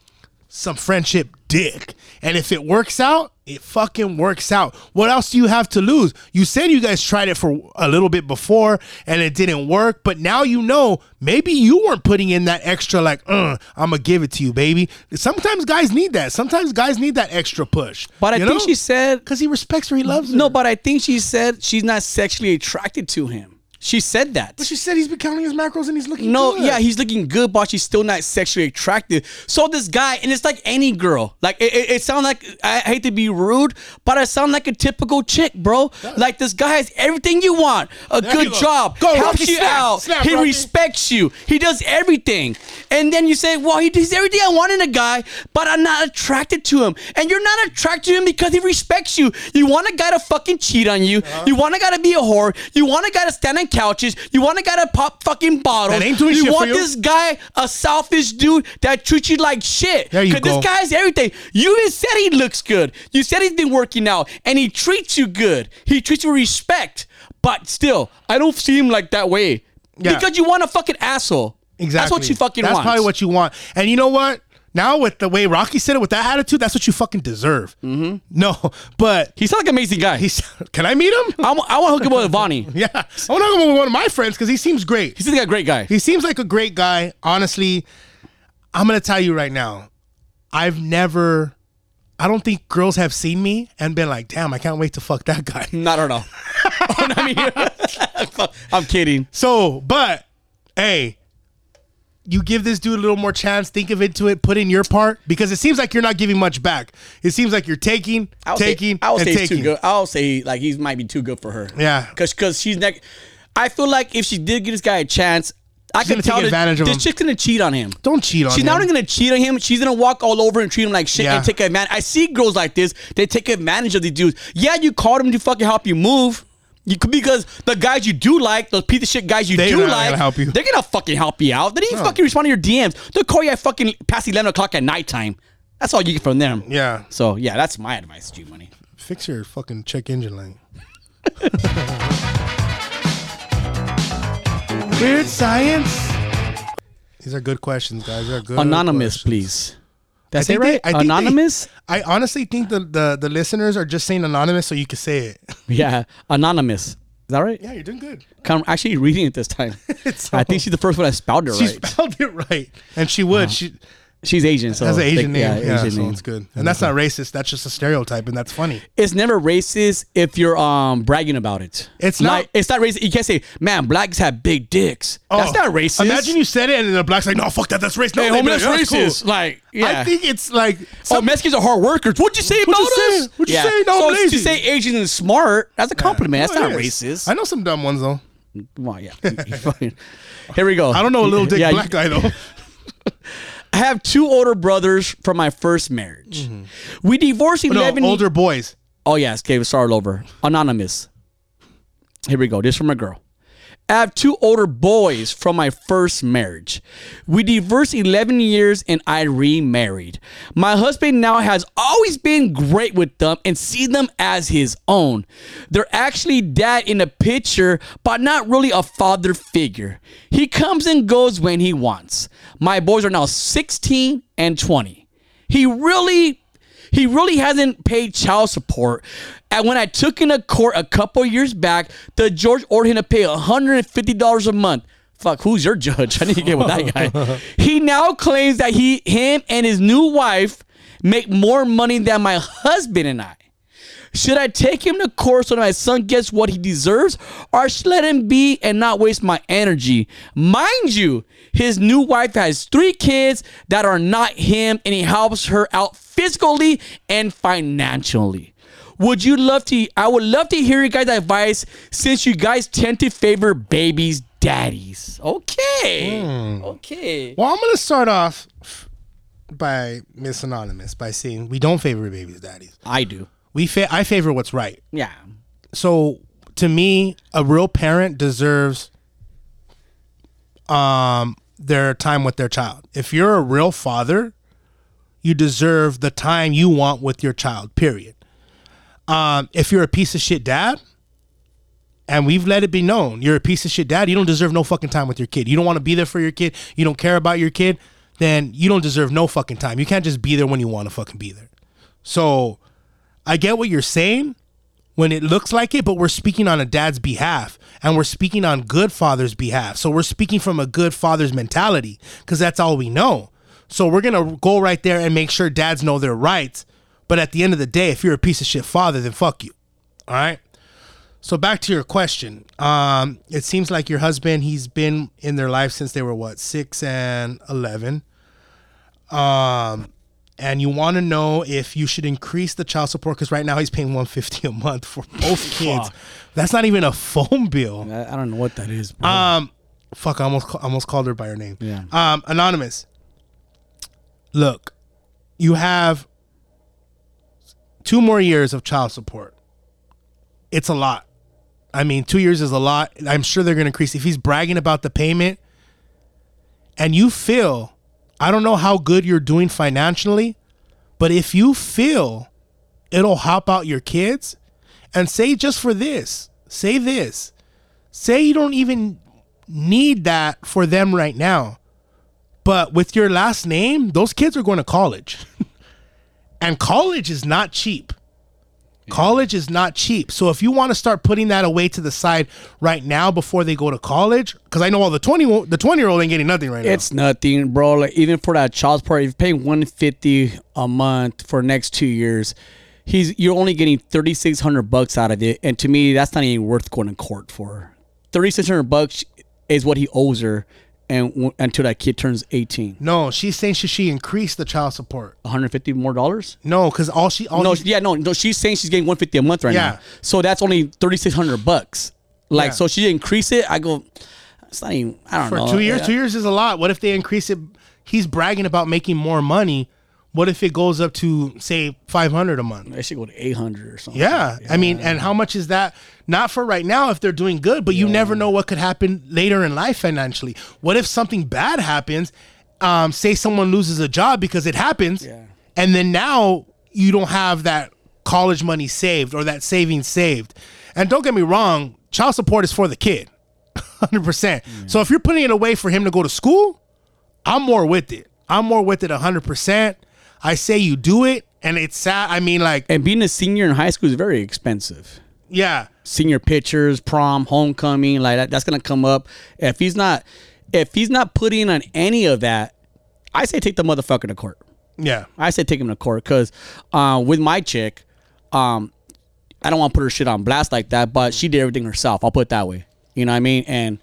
[SPEAKER 3] some friendship dick. And if it works out, it fucking works out. What else do you have to lose? You said you guys tried it for a little bit before and it didn't work, but now you know maybe you weren't putting in that extra, like, uh, I'm gonna give it to you, baby. Sometimes guys need that. Sometimes guys need that extra push.
[SPEAKER 1] But I
[SPEAKER 3] You
[SPEAKER 1] think she said
[SPEAKER 3] because he respects her, he loves her.
[SPEAKER 1] no. But I think she said she's not sexually attracted to him. She said that.
[SPEAKER 3] But she said he's been counting his macros and he's looking
[SPEAKER 1] No,
[SPEAKER 3] good.
[SPEAKER 1] yeah, he's looking good, but she's still not sexually attractive. So this guy, and it's like any girl. Like it, it, it sounds like I hate to be rude, but I sound like a typical chick, bro. Like this guy has everything you want. A
[SPEAKER 3] There
[SPEAKER 1] good job,
[SPEAKER 3] Go,
[SPEAKER 1] helps
[SPEAKER 3] Rocky,
[SPEAKER 1] you
[SPEAKER 3] snap,
[SPEAKER 1] out.
[SPEAKER 3] snap,
[SPEAKER 1] he
[SPEAKER 3] Rocky.
[SPEAKER 1] respects you. He does everything. And then you say, well, he does everything I want in a guy, but I'm not attracted to him. And you're not attracted to him because he respects you. You want a guy to fucking cheat on you.
[SPEAKER 3] Uh-huh.
[SPEAKER 1] You want a guy to be a whore. You want a guy to stand on couches. You want a guy to pop fucking bottles.
[SPEAKER 3] That ain't doing
[SPEAKER 1] you
[SPEAKER 3] shit for
[SPEAKER 1] want
[SPEAKER 3] you.
[SPEAKER 1] this guy, a selfish dude that treats you like shit.
[SPEAKER 3] There you
[SPEAKER 1] 'Cause
[SPEAKER 3] go.
[SPEAKER 1] Because this guy's everything. You even said he looks good. You said he's been working out, and he treats you good. He treats you with respect. But still, I don't see him like that way.
[SPEAKER 3] Yeah.
[SPEAKER 1] Because you want a fucking asshole.
[SPEAKER 3] Exactly.
[SPEAKER 1] That's what you fucking want.
[SPEAKER 3] That's
[SPEAKER 1] want.
[SPEAKER 3] probably what you want. And you know what? Now with the way Rocky said it, with that attitude, that's what you fucking deserve. Mm-hmm. No, but
[SPEAKER 1] He's like an amazing guy.
[SPEAKER 3] he's. Can I meet him?
[SPEAKER 1] I, I want to hook him up with Vonnie.
[SPEAKER 3] Yeah, I want to hook up with one of my friends because he seems great.
[SPEAKER 1] He's like a great guy.
[SPEAKER 3] He seems like a great guy. Honestly, I'm gonna tell you right now, I've never. I don't think girls have seen me and been like, "Damn, I can't wait to fuck that guy."
[SPEAKER 1] I don't know. I mean, I'm kidding.
[SPEAKER 3] So, but hey, you give this dude a little more chance. Think of into it. Put in your part because it seems like you're not giving much back. It seems like you're taking,
[SPEAKER 1] I'll
[SPEAKER 3] taking,
[SPEAKER 1] say, I'll
[SPEAKER 3] and
[SPEAKER 1] say
[SPEAKER 3] taking.
[SPEAKER 1] too good. I'll say like he might be too good for her.
[SPEAKER 3] Yeah.
[SPEAKER 1] because because she's not. I feel like if she did give this guy a chance, I
[SPEAKER 3] gonna
[SPEAKER 1] could tell
[SPEAKER 3] take
[SPEAKER 1] that
[SPEAKER 3] advantage of
[SPEAKER 1] this chick's gonna cheat on him.
[SPEAKER 3] Don't cheat on
[SPEAKER 1] She's
[SPEAKER 3] him.
[SPEAKER 1] She's not only gonna cheat on him, she's gonna walk all over and treat him like shit
[SPEAKER 3] Yeah.
[SPEAKER 1] and take advantage. I see girls like this, they take advantage of these dudes. Yeah, you called him to fucking help you move. You could because the guys you do like, those piece of shit guys you
[SPEAKER 3] They're
[SPEAKER 1] do like,
[SPEAKER 3] gonna help you.
[SPEAKER 1] they're gonna fucking help you out. They didn't fucking respond to your DMs. They'll call you at fucking past eleven o'clock at nighttime. That's all you get from them.
[SPEAKER 3] Yeah.
[SPEAKER 1] So yeah, that's my advice, G Money.
[SPEAKER 3] Fix your fucking check engine light. Weird science. These are good questions, guys. These are good.
[SPEAKER 1] Anonymous,
[SPEAKER 3] questions.
[SPEAKER 1] please. That's
[SPEAKER 3] I
[SPEAKER 1] it,
[SPEAKER 3] think they-
[SPEAKER 1] right?
[SPEAKER 3] They-
[SPEAKER 1] Anonymous?
[SPEAKER 3] I honestly think the, the the listeners are just saying anonymous so you can say it.
[SPEAKER 1] yeah, anonymous. Is that right?
[SPEAKER 3] Yeah, you're doing good.
[SPEAKER 1] I'm actually reading it this time.
[SPEAKER 3] It's
[SPEAKER 1] I think she's the first one that spelled it
[SPEAKER 3] she
[SPEAKER 1] right. Uh-huh.
[SPEAKER 3] spelled it right, and she would. She
[SPEAKER 1] she's Asian, so
[SPEAKER 3] has an Asian
[SPEAKER 1] they-
[SPEAKER 3] name. Yeah,
[SPEAKER 1] Asian
[SPEAKER 3] so
[SPEAKER 1] name.
[SPEAKER 3] it's good. And that's not racist. That's just a stereotype, and that's funny.
[SPEAKER 1] It's never racist if you're um bragging about it.
[SPEAKER 3] It's not-
[SPEAKER 1] like it's not racist. You can't say, "Man, blacks have big dicks." Oh, That's
[SPEAKER 3] Oh,
[SPEAKER 1] not racist.
[SPEAKER 3] Imagine you said it, and the black's like, "No, fuck that. That's racist." No,
[SPEAKER 1] Hey, homie, that's
[SPEAKER 3] like,
[SPEAKER 1] racist.
[SPEAKER 3] cool."
[SPEAKER 1] Like, yeah.
[SPEAKER 3] I think it's like
[SPEAKER 1] oh,
[SPEAKER 3] some,
[SPEAKER 1] Mexicans are hard workers. What'd you say about
[SPEAKER 3] What'd you
[SPEAKER 1] us?
[SPEAKER 3] say? What'd you say? No,
[SPEAKER 1] so to say Asian is smart, that's a compliment. That's
[SPEAKER 3] Oh,
[SPEAKER 1] not
[SPEAKER 3] it is.
[SPEAKER 1] racist.
[SPEAKER 3] I know some dumb ones though.
[SPEAKER 1] Come on, yeah. Here we go.
[SPEAKER 3] I don't know a little dick
[SPEAKER 1] Yeah,
[SPEAKER 3] black guy though.
[SPEAKER 1] I have two older brothers from my first marriage. We divorced
[SPEAKER 3] Mm-hmm. no,
[SPEAKER 1] eleven.
[SPEAKER 3] older boys.
[SPEAKER 1] Oh yes, okay, start over. Anonymous. Here we go. This from a girl. I have two older boys from my first marriage. We divorced 11 years and I remarried. My husband now has always been great with them and see them as his own. They're actually dad in the picture, but not really a father figure. He comes and goes when he wants. My boys are now 16 and 20. He really he really hasn't paid child support. And when I took him to court a couple years back, the judge ordered him to pay $150 a month. Fuck, who's your judge? I need to get with that guy. he now claims that he, him, and his new wife make more money than my husband and I. Should I take him to court so that my son gets what he deserves, or should I let him be and not waste my energy? Mind you, his new wife has three kids that are not him, and he helps her out physically and financially. Would you love to? I would love to hear you guys' advice since you guys tend to favor babies' daddies. Okay, okay.
[SPEAKER 3] Well, I'm gonna start off by Miss Anonymous by saying we don't favor babies' daddies.
[SPEAKER 1] I do.
[SPEAKER 3] We fa- I favor what's right.
[SPEAKER 1] Yeah.
[SPEAKER 3] So to me, a real parent deserves um their time with their child. If you're a real father, you deserve the time you want with your child. Period. Um, if you're a piece of shit dad, and we've let it be known you're a piece of shit dad, you don't deserve no fucking time with your kid. You don't want to be there for your kid. You don't care about your kid. Then you don't deserve no fucking time. You can't just be there when you want to fucking be there. So I get what you're saying when it looks like it, but we're speaking on a dad's behalf and we're speaking on good father's behalf. So we're speaking from a good father's mentality because that's all we know. So we're going to go right there and make sure dads know their rights. But at the end of the day, if you're a piece of shit father, then fuck you. All right. So back to your question. Um, it seems like your husband, he's been in their life since they were what, six and eleven. Um, and you want to know if you should increase the child support because right now he's paying one fifty a month for both kids. That's not even a phone bill.
[SPEAKER 1] I, I don't know what that is. Bro.
[SPEAKER 3] Um, fuck, I almost almost called her by her name.
[SPEAKER 1] Yeah.
[SPEAKER 3] Um, anonymous. Look, you have two more years of child support. It's a lot. I mean, two years is a lot. I'm sure they're going to increase. If he's bragging about the payment, and you feel, I don't know how good you're doing financially, but if you feel it'll help out your kids, and say just for this, say this, say you don't even need that for them right now. But with your last name, those kids are going to college. and college is not cheap. College is not cheap. So if you want to start putting that away to the side right now before they go to college, because I know all the twenty the twenty year old ain't getting nothing right now.
[SPEAKER 1] It's nothing, bro. Like even for that child support, if you're paying one fifty a month for next two years, he's you're only getting thirty six hundred bucks out of it, and to me, that's not even worth going to court for. Thirty six hundred bucks is what he owes her, and w- until that kid turns eighteen.
[SPEAKER 3] No, she's saying she should she increase the child support?
[SPEAKER 1] one hundred fifty more dollars.
[SPEAKER 3] No, because all she all
[SPEAKER 1] No,
[SPEAKER 3] he-
[SPEAKER 1] yeah, no, no. She's saying she's getting one fifty a month right
[SPEAKER 3] Yeah.
[SPEAKER 1] now, so that's only thirty six hundred bucks. Like,
[SPEAKER 3] Yeah.
[SPEAKER 1] so she increase it. I go, it's not even. I don't know.
[SPEAKER 3] for
[SPEAKER 1] know.
[SPEAKER 3] two years.
[SPEAKER 1] Yeah.
[SPEAKER 3] Two years is a lot. What if they increase it? He's bragging about making more money. What if it goes up to say five hundred a month?
[SPEAKER 1] They should go to eight hundred or something.
[SPEAKER 3] Yeah. I mean, and how much is that? Not for right now if they're doing good, but you never know what could happen later in life financially. What if something bad happens? Um, say someone loses a job because it happens,
[SPEAKER 1] Yeah.
[SPEAKER 3] and then now you don't have that college money saved or that savings saved. And don't get me wrong, child support is for the kid, hundred percent. So if you're putting it away for him to go to school, I'm more with it. I'm more with it hundred percent. I say you do it, and it's sad. I mean, like,
[SPEAKER 1] And being a senior in high school is very expensive.
[SPEAKER 3] yeah,
[SPEAKER 1] Senior pictures, prom, homecoming, like that, that's gonna come up. If he's not, if he's not putting on any of that, I say take the motherfucker to court.
[SPEAKER 3] yeah,
[SPEAKER 1] I say take him to court because uh, with my chick, um, I don't want to put her shit on blast like that, but she did everything herself. I'll put it that way. You know what I mean? And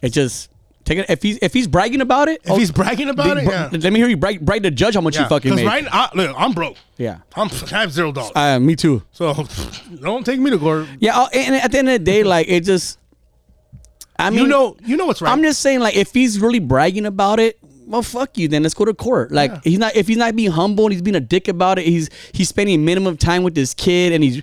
[SPEAKER 1] it just take it if he's if he's bragging about it.
[SPEAKER 3] If he's bragging about it, yeah.
[SPEAKER 1] let me hear you brag, brag to judge how much you fucking made.
[SPEAKER 3] right, I, look, I'm broke.
[SPEAKER 1] yeah,
[SPEAKER 3] I'm I have zero dollars.
[SPEAKER 1] uh, me too.
[SPEAKER 3] so don't take me to court.
[SPEAKER 1] Yeah, uh, and at the end of the day, like it just. I mean,
[SPEAKER 3] you know, you know what's right.
[SPEAKER 1] I'm just saying, like, if he's really bragging about it, well, fuck you. Then let's go to court. Like, he's not. If he's not being humble and he's being a dick about it, he's he's spending minimum time with this kid, and he's.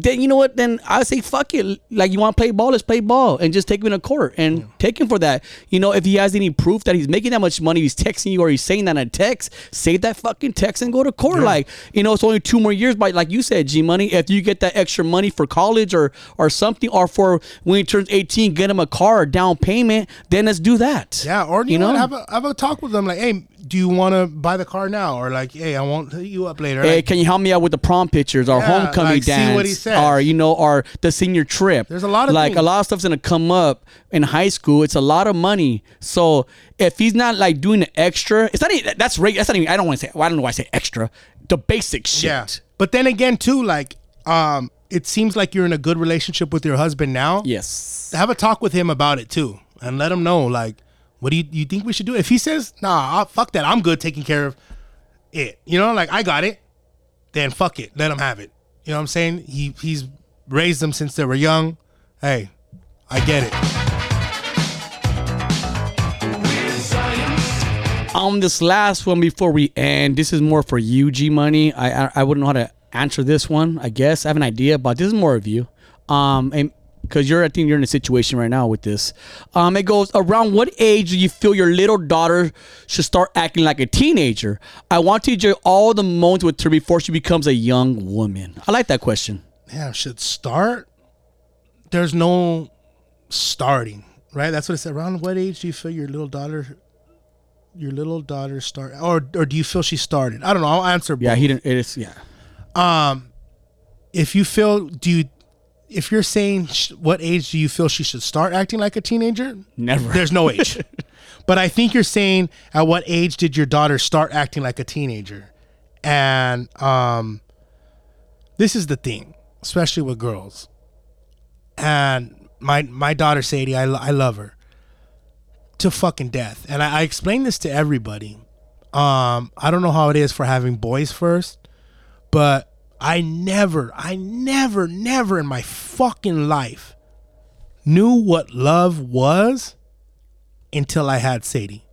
[SPEAKER 1] Then you know what? Then I say fuck it. Like you want to play ball, let's play ball, and just take him to court and take him for that. You know, if he has any proof that he's making that much money, he's texting you or he's saying that in a text, save that fucking text and go to court. Like you know, it's only two more years. But like you said, G Money, if you get that extra money for college or or something, or for when he turns 18, get him a car or down payment, then let's do that.
[SPEAKER 3] Yeah, or you,
[SPEAKER 1] You
[SPEAKER 3] know,
[SPEAKER 1] know?
[SPEAKER 3] have a have a talk with them. Like, hey, do you want to buy the car now, or like, hey, I won't hit you up later.
[SPEAKER 1] Hey,
[SPEAKER 3] Like,
[SPEAKER 1] can you help me out with the prom pictures or
[SPEAKER 3] Yeah,
[SPEAKER 1] homecoming
[SPEAKER 3] like, see
[SPEAKER 1] dance
[SPEAKER 3] what he says.
[SPEAKER 1] or you know or the senior trip?
[SPEAKER 3] There's a lot of
[SPEAKER 1] like
[SPEAKER 3] things.
[SPEAKER 1] a lot of stuff's gonna come up in high school. It's a lot of money. So if he's not like doing the extra, it's not even, that's rate. That's not even. I don't want to say. Well, I don't know why I say extra. The basic shit.
[SPEAKER 3] yeah. But then again, too, like, um, it seems like you're in a good relationship with your husband now.
[SPEAKER 1] Yes.
[SPEAKER 3] Have a talk with him about it too, and let him know, like, what do you you think we should do? If he says, nah, I'll, fuck that, I'm good taking care of it. You know, like I got it. Then fuck it, let him have it. You know what I'm saying? He he's raised them since they were young. Hey, I get it.
[SPEAKER 1] On this last one before we end, this is more for you, G Money. I, I I wouldn't know how to answer this one. I guess I have an idea, but this is more of you. Um, and because you're, I think you're in a situation right now with this. Um, it goes around what age do you feel your little daughter should start acting like a teenager? I want to enjoy all the moments with her before she becomes a young woman. I like that question.
[SPEAKER 3] yeah, should start. There's no starting, right? That's what it said. Around what age do you feel your little daughter, your little daughter start, or or do you feel she started? I don't know. I'll answer. Both.
[SPEAKER 1] Yeah, he didn't. It is yeah.
[SPEAKER 3] Um, if you feel, do you, if you're saying sh- what age do you feel she should start acting like a teenager?
[SPEAKER 1] Never.
[SPEAKER 3] There's no age. but I think you're saying at what age did your daughter start acting like a teenager? And um this is the thing, especially with girls. And my my daughter Sadie, I, I love her to fucking death. And I, I explain this to everybody. Um, I don't know how it is for having boys first, but I never, I never, never in my fucking life knew what love was until I had Sadie.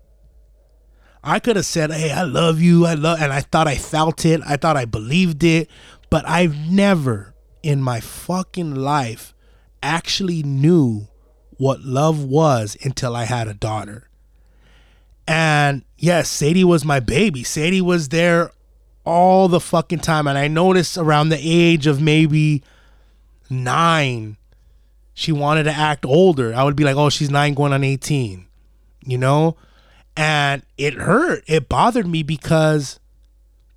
[SPEAKER 3] I could have said, "Hey, I love you. I love," and I thought I felt it. I thought I believed it, but I've never in my fucking life actually knew what love was until I had a daughter. And yes, Sadie was my baby. Sadie was there all the fucking time. And I noticed around the age of maybe nine, she wanted to act older. I would be like, oh, she's nine going on 18, you know? And it hurt. It bothered me because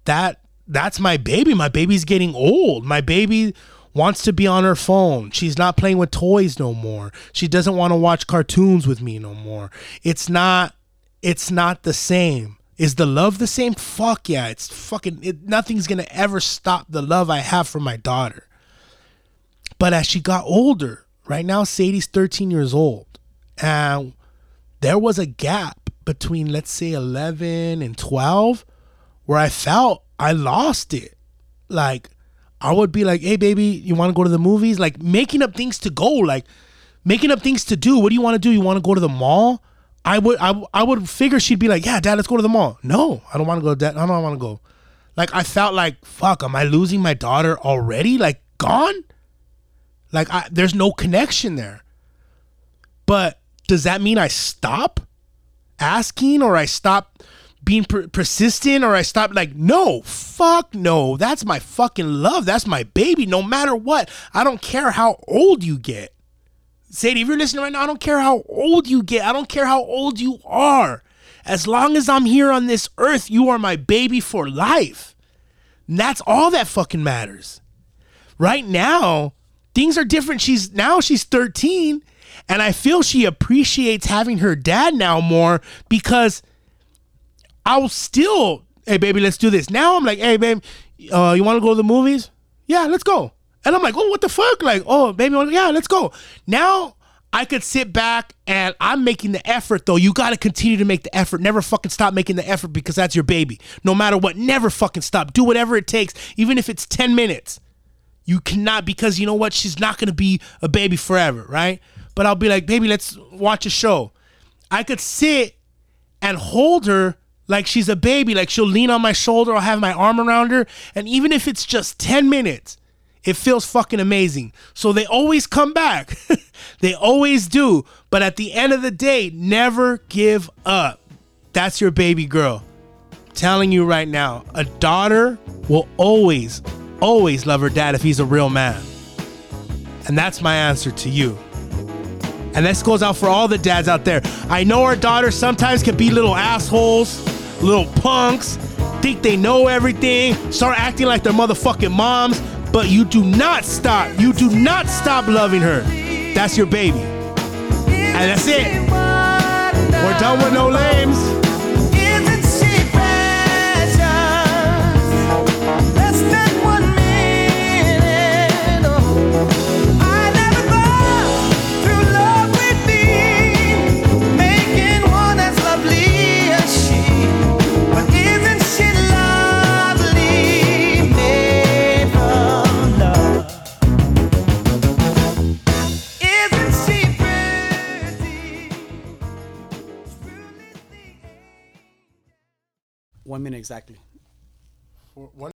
[SPEAKER 3] that that's my baby. My baby's getting old. My baby wants to be on her phone. She's not playing with toys no more. She doesn't want to watch cartoons with me no more. It's not it's not the same. Is the love the same? Fuck yeah. It's fucking it, nothing's going to ever stop the love I have for my daughter. But as she got older, right now Sadie's 13 years old. And there was a gap between let's say 11 and 12 where I felt I lost it. Like I would be like, "Hey baby, you want to go to the movies?" Like making up things to go, like making up things to do. What do you want to do? You want to go to the mall? I would I, I would figure she'd be like, "Yeah, dad, let's go to the mall." No, I don't want to go. Dad, I don't want to go. Like I felt like, "Fuck, am I losing my daughter already? Like gone?" Like I, there's no connection there. But does that mean I stop asking or I stop being per- persistent or I stop like, no, fuck no. That's my fucking love. That's my baby. No matter what. I don't care how old you get. Sadie, if you're listening right now, I don't care how old you get. I don't care how old you are. As long as I'm here on this earth, you are my baby for life. And that's all that fucking matters. Right now, things are different. She's now she's 13, and I feel she appreciates having her dad now more because I'll still, hey baby, let's do this. Now I'm like, hey babe, uh, you want to go to the movies? Yeah, let's go. And I'm like, oh, what the fuck? Like, oh, baby, yeah, let's go. Now I could sit back and I'm making the effort though. You got to continue to make the effort. Never fucking stop making the effort because that's your baby. No matter what, never fucking stop. Do whatever it takes, even if it's 10 minutes. You cannot because you know what? She's not gonna be a baby forever, right? But I'll be like, baby, let's watch a show. I could sit and hold her like she's a baby, like she'll lean on my shoulder, I'll have my arm around her, and even if it's just 10 minutes, it feels fucking amazing. So they always come back. they always do. But at the end of the day, never give up. That's your baby girl. Telling you right now, a daughter will always, always love her dad if he's a real man. And that's my answer to you. And this goes out for all the dads out there. I know our daughters sometimes can be little assholes, little punks, think they know everything, start acting like their motherfucking moms, but you do not stop. You do not stop loving her. That's your baby. And that's it. We're done with no lames.
[SPEAKER 1] One minute exactly.
[SPEAKER 3] One